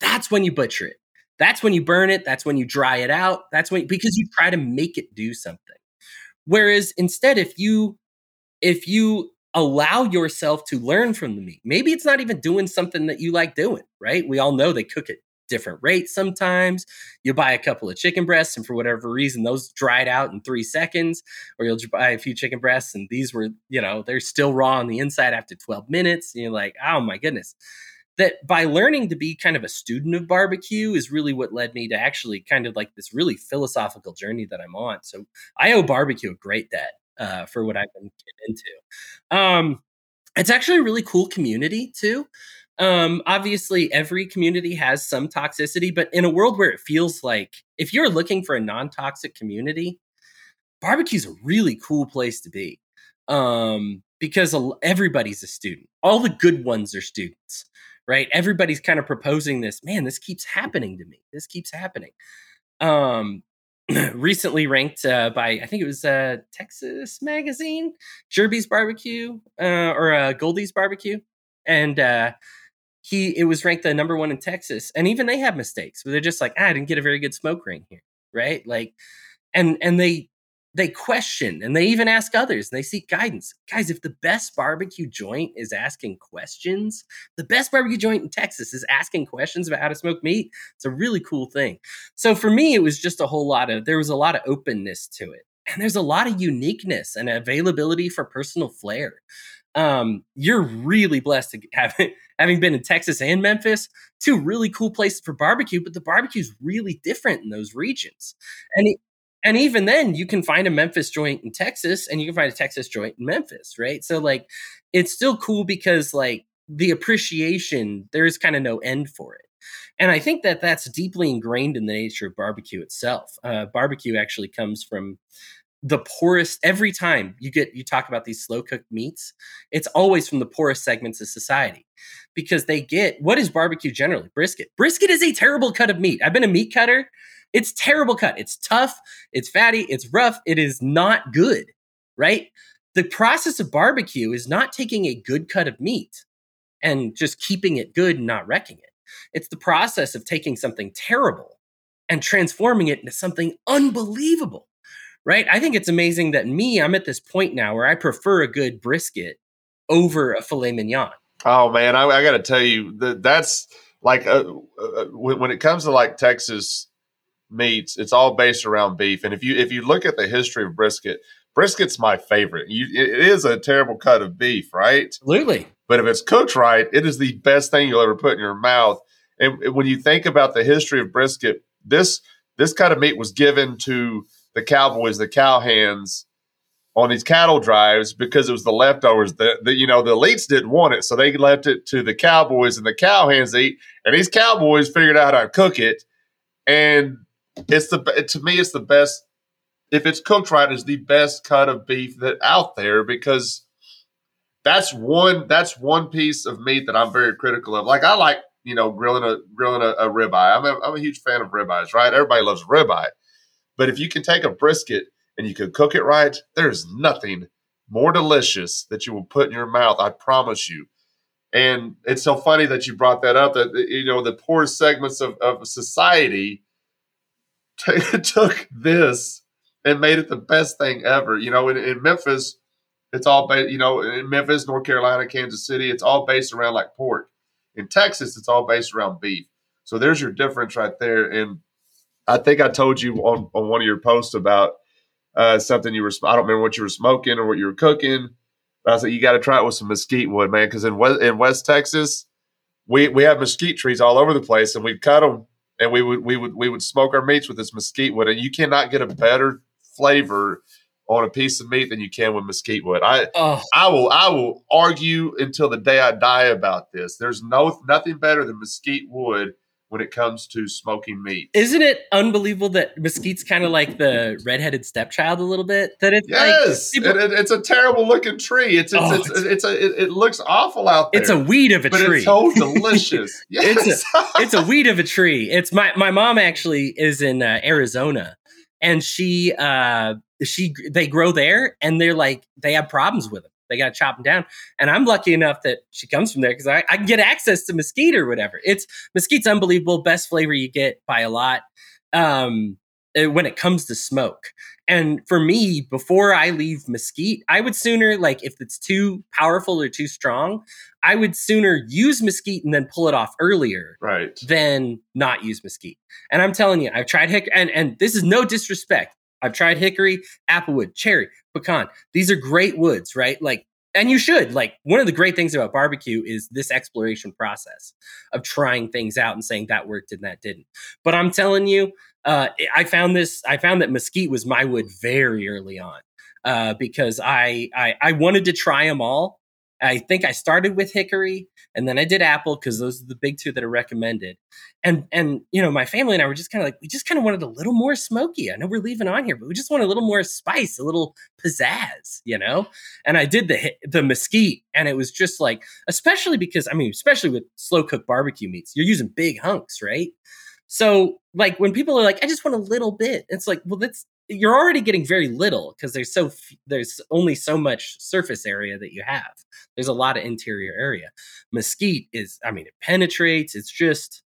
S3: that's when you butcher it. That's when you burn it that's when you dry it out that's when because you try to make it do something Whereas instead, if you if you allow yourself to learn from the meat, maybe it's not even doing something that you like doing, right? We all know they cook at different rates sometimes. You buy a couple of chicken breasts, and for whatever reason, those dried out in three seconds, or you'll buy a few chicken breasts, and these were, you know, they're still raw on the inside after 12 minutes. And you're like, oh my goodness that by learning to be kind of a student of barbecue is really what led me to actually kind of like this really philosophical journey that I'm on. So I owe barbecue a great debt uh, for what I've been into. Um, it's actually a really cool community too. Um, obviously, every community has some toxicity, but in a world where it feels like if you're looking for a non toxic community, barbecue is a really cool place to be um, because everybody's a student. All the good ones are students right? Everybody's kind of proposing this, man, this keeps happening to me. This keeps happening. Um, recently ranked uh, by I think it was uh, Texas Magazine, Jerby's Barbecue uh, or uh, Goldee's Barbecue, and uh, he it was ranked the number one in Texas. And even they have mistakes, but they're just like, ah, I didn't get a very good smoke ring here, right? Like, and and they they question and they even ask others and they seek guidance. Guys, if the best barbecue joint is asking questions, the best barbecue joint in Texas is asking questions about how to smoke meat. It's a really cool thing. So for me, it was just a whole lot of, there was a lot of openness to it. And there's a lot of uniqueness and availability for personal flair. Um, you're really blessed to have having been in Texas and Memphis, two really cool places for barbecue, but the barbecue is really different in those regions. And and even then you can find a memphis joint in texas and you can find a texas joint in memphis right? So like it's still cool because like the appreciation there's kind of no end for it. And i think that that's deeply ingrained in the nature of barbecue itself. Uh, barbecue actually comes from the poorest every time you get you talk about these slow cooked meats it's always from the poorest segments of society because they get what is barbecue generally? Brisket. Brisket is a terrible cut of meat. I've been a meat cutter it's terrible cut. It's tough, it's fatty, it's rough, it is not good, right? The process of barbecue is not taking a good cut of meat and just keeping it good and not wrecking it. It's the process of taking something terrible and transforming it into something unbelievable, right? I think it's amazing that me, I'm at this point now where I prefer a good brisket over a filet mignon.
S2: Oh man, I, I got to tell you that that's like uh, uh, when, when, it comes to like Texas meats, it's all based around beef. And if you if you look at the history of brisket, brisket's my favorite. You, it is a terrible cut of beef, right?
S3: Absolutely.
S2: But if it's cooked right, it is the best thing you'll ever put in your mouth. And when you think about the history of brisket, this this kind of meat was given to the cowboys, the cowhands, on these cattle drives because it was the leftovers. that, the you know the elites didn't want it, so they left it to the cowboys and the cowhands eat. And these cowboys figured out how to cook it, and it's the to me it's the best if it's cooked right is the best cut of beef that out there because that's one that's one piece of meat that I'm very critical of. Like I like you know grilling a grilling a, a ribeye. I'm a, I'm a huge fan of ribeyes, right? Everybody loves ribeye, but if you can take a brisket and you can cook it right, there's nothing more delicious that you will put in your mouth. I promise you. And it's so funny that you brought that up. That you know the poorest segments of, of society t- took this and made it the best thing ever. You know, in, in Memphis, it's all based, you know, in Memphis, North Carolina, Kansas City, it's all based around like pork. In Texas, it's all based around beef. So there's your difference right there. And I think I told you on, on one of your posts about uh, something you were, I don't remember what you were smoking or what you were cooking. But I said, you got to try it with some mesquite wood, man. Because in West, in West Texas, we, we have mesquite trees all over the place and we cut them and we would we would we would smoke our meats with this mesquite wood, and you cannot get a better flavor on a piece of meat than you can with mesquite wood. I oh. I will I will argue until the day I die about this. There's no nothing better than mesquite wood when it comes to smoking meat.
S3: Isn't it unbelievable that mesquite's kind of like the redheaded stepchild a little bit? That it's
S2: yes, like people- it, it, it's a terrible looking tree. It's it's, oh, it's, it's, it's, a it, it, looks awful out there.
S3: It's a weed of a
S2: but
S3: tree.
S2: It's so delicious. yes.
S3: it's a it's a weed of a tree. It's my my mom actually is in uh, Arizona, and she uh she they grow there, and they're like they have problems with them they got to chop them down. And I'm lucky enough that she comes from there because I, I can get access to mesquite or whatever. It's mesquite's unbelievable, best flavor you get by a lot um, eh, when it comes to smoke. And for me, before I leave mesquite, I would sooner like if it's too powerful or too strong, I would sooner use mesquite and then pull it off earlier,
S2: right?
S3: Than not use mesquite. And I'm telling you, I've tried hick and and this is no disrespect. I've tried hickory, applewood, cherry, pecan. These are great woods, right? Like, and you should. Like, one of the great things about barbecue is this exploration process of trying things out and saying that worked and that didn't. But I'm telling you, uh, I found this. I found that mesquite was my wood very early on uh, because I, I I wanted to try them all I think I started with hickory and then I did apple because those are the big two that are recommended. And and you know, my family and I were just kind of like, we just kind of wanted a little more smoky. I know we're leaving on here, but we just want a little more spice, a little pizzazz, you know. And I did the the mesquite, and it was just like, especially because I mean, especially with slow cooked barbecue meats, you're using big hunks, right? So like when people are like, I just want a little bit, it's like, well, that's you're already getting very little because there's so f- there's only so much surface area that you have. There's a lot of interior area. Mesquite is, I mean, it penetrates. It's just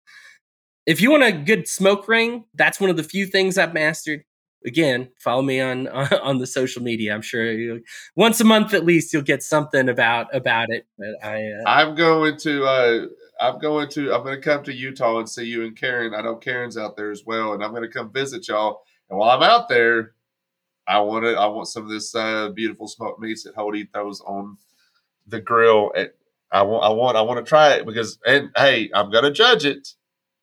S3: if you want a good smoke ring, that's one of the few things I've mastered. again, follow me on on the social media. I'm sure you, once a month at least you'll get something about about it. But I, uh,
S2: I'm going to, uh, I'm going to, I'm going to come to Utah and see you and Karen. I know Karen's out there as well, and I'm going to come visit y'all. And while I'm out there, I want I want some of this uh, beautiful smoked meats that Hodey throws on the grill. At, I want, I want, I want to try it because, and hey, I'm to judge it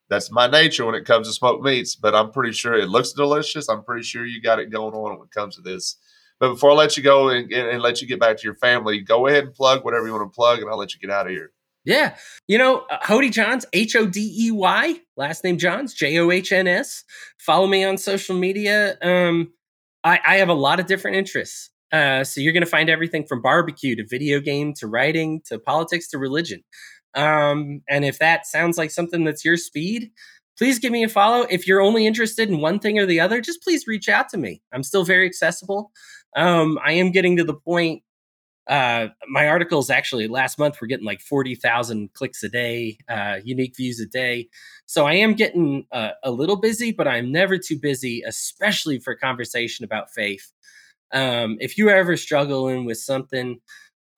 S2: that's my nature when it comes to smoked meats. But I'm pretty sure it looks delicious. I'm pretty sure you got it going on when it comes to this. But before I let you go and, and, and let you get back to your family, go ahead and plug whatever you want to plug, and I'll let you get out of here.
S3: Yeah. You know, uh, Hodey Johns, H O D E Y, last name Johns, J O H N S. Follow me on social media. Um, I, I have a lot of different interests. Uh, so you're going to find everything from barbecue to video game to writing to politics to religion. Um, and if that sounds like something that's your speed, please give me a follow. If you're only interested in one thing or the other, just please reach out to me. I'm still very accessible. Um, I am getting to the point. Uh, my articles actually last month were getting like 40,000 clicks a day, uh, unique views a day. So I am getting uh, a little busy, but I'm never too busy, especially for conversation about faith. Um, if you're ever struggling with something,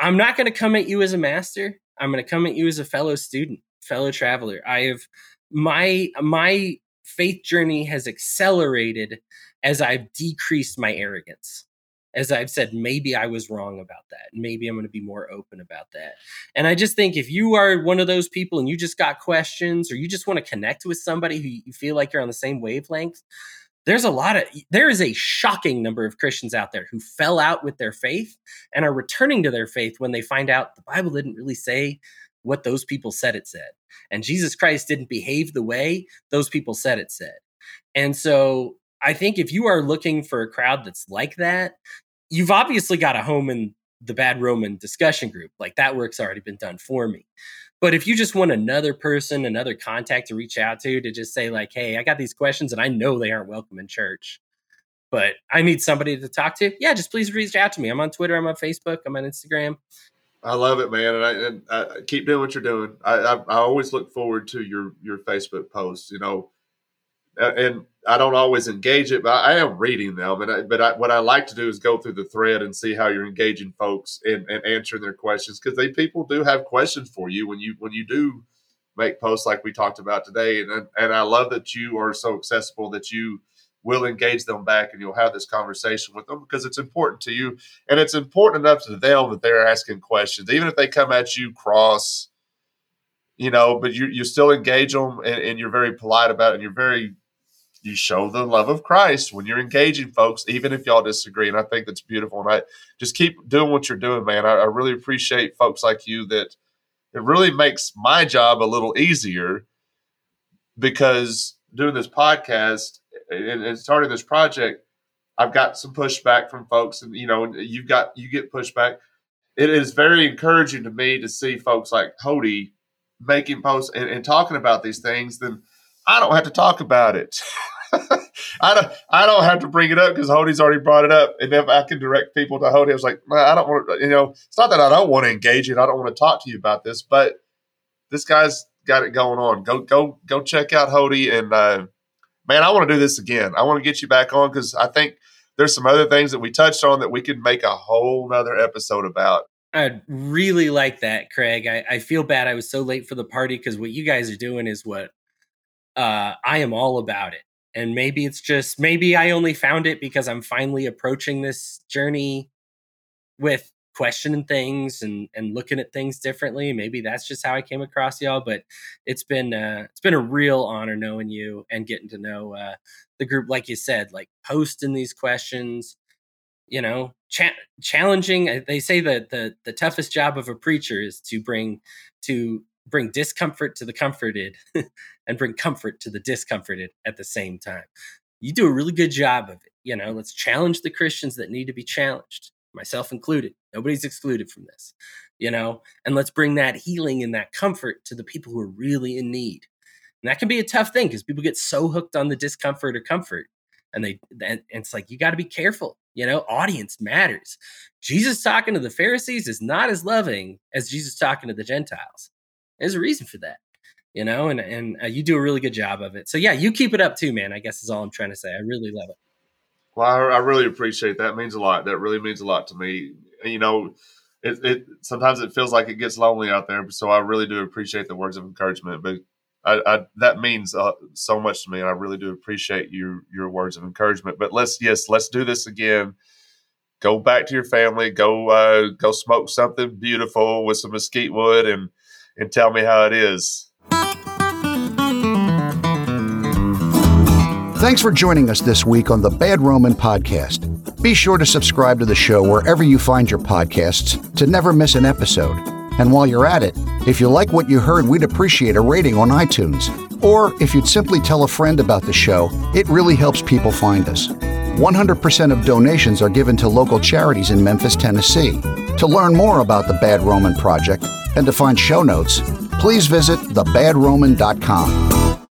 S3: I'm not going to come at you as a master. I'm going to come at you as a fellow student, fellow traveler. I have my my faith journey has accelerated as I've decreased my arrogance. As I've said, maybe I was wrong about that. Maybe I'm going to be more open about that. And I just think if you are one of those people and you just got questions or you just want to connect with somebody who you feel like you're on the same wavelength, there's a lot of there is a shocking number of Christians out there who fell out with their faith and are returning to their faith when they find out the Bible didn't really say what those people said it said. And Jesus Christ didn't behave the way those people said it said. And so I think if you are looking for a crowd that's like that, you've obviously got a home in the Bad Roman discussion group. Like that work's already been done for me. But if you just want another person, another contact to reach out to to just say, like, hey, I got these questions and I know they aren't welcome in church, but I need somebody to talk to, yeah, just please reach out to me. I'm on Twitter, I'm on Facebook, I'm on Instagram.
S2: I love it, man, and I, and I keep doing what you're doing. I, I, I always look forward to your your Facebook posts. You know, and I don't always engage it, but I am reading them. And I, but I, what I like to do is go through the thread and see how you're engaging folks and, and answering their questions because they people do have questions for you when you when you do make posts like we talked about today. And and I love that you are so accessible that you will engage them back and you'll have this conversation with them because it's important to you and it's important enough to them that they're asking questions even if they come at you cross you know but you you still engage them and, and you're very polite about it and you're very you show the love of Christ when you're engaging folks, even if y'all disagree. And I think that's beautiful. And I just keep doing what you're doing, man. I, I really appreciate folks like you that it really makes my job a little easier because doing this podcast and, and starting this project, I've got some pushback from folks, and you know, you've got you get pushback. It is very encouraging to me to see folks like Hodey making posts and, and talking about these things. Then I don't have to talk about it. I don't I don't have to bring it up because Hodey's already brought it up. And if I can direct people to Hodey, I was like, I don't want to, you know, it's not that I don't want to engage it. I don't want to talk to you about this, but this guy's got it going on. Go, go, go check out Hodey. And uh, man, I want to do this again. I want to get you back on because I think there's some other things that we touched on that we could make a whole nother episode about.
S3: I'd really like that, Craig. I, I feel bad I was so late for the party because what you guys are doing is what uh, I am all about it and maybe it's just maybe i only found it because i'm finally approaching this journey with questioning things and and looking at things differently. Maybe that's just how i came across y'all but it's been uh it's been a real honor knowing you and getting to know uh the group like you said like posting these questions you know cha- challenging uh, they say that the the toughest job of a preacher is to bring to bring discomfort to the comforted and bring comfort to the discomforted at the same time. You do a really good job of it. You know, let's challenge the Christians that need to be challenged, myself included. Nobody's excluded from this, you know, and let's bring that healing and that comfort to the people who are really in need. And that can be a tough thing because people get so hooked on the discomfort or comfort. And they, and it's like, you got to be careful. You know, audience matters. Jesus talking to the Pharisees is not as loving as Jesus talking to the Gentiles. There's a reason for that, you know, and and uh, you do a really good job of it. So yeah, you keep it up too, man. I guess is all I'm trying to say. I really love it.
S2: Well, I, I really appreciate that. It means a lot. That really means a lot to me. You know, it, it sometimes it feels like it gets lonely out there. So I really do appreciate the words of encouragement. But I, I, that means uh, so much to me, and I really do appreciate your your words of encouragement. But let's yes, let's do this again. Go back to your family. Go uh, go smoke something beautiful with some mesquite wood, and and tell me how it is.
S1: Thanks for joining us this week on the Bad Roman Podcast. Be sure to subscribe to the show wherever you find your podcasts to never miss an episode. And while you're at it, if you like what you heard, we'd appreciate a rating on iTunes. Or if you'd simply tell a friend about the show, it really helps people find us. 100% of donations are given to local charities in Memphis, Tennessee. To learn more about the Bad Roman Project and to find show notes, please visit thebadroman.com.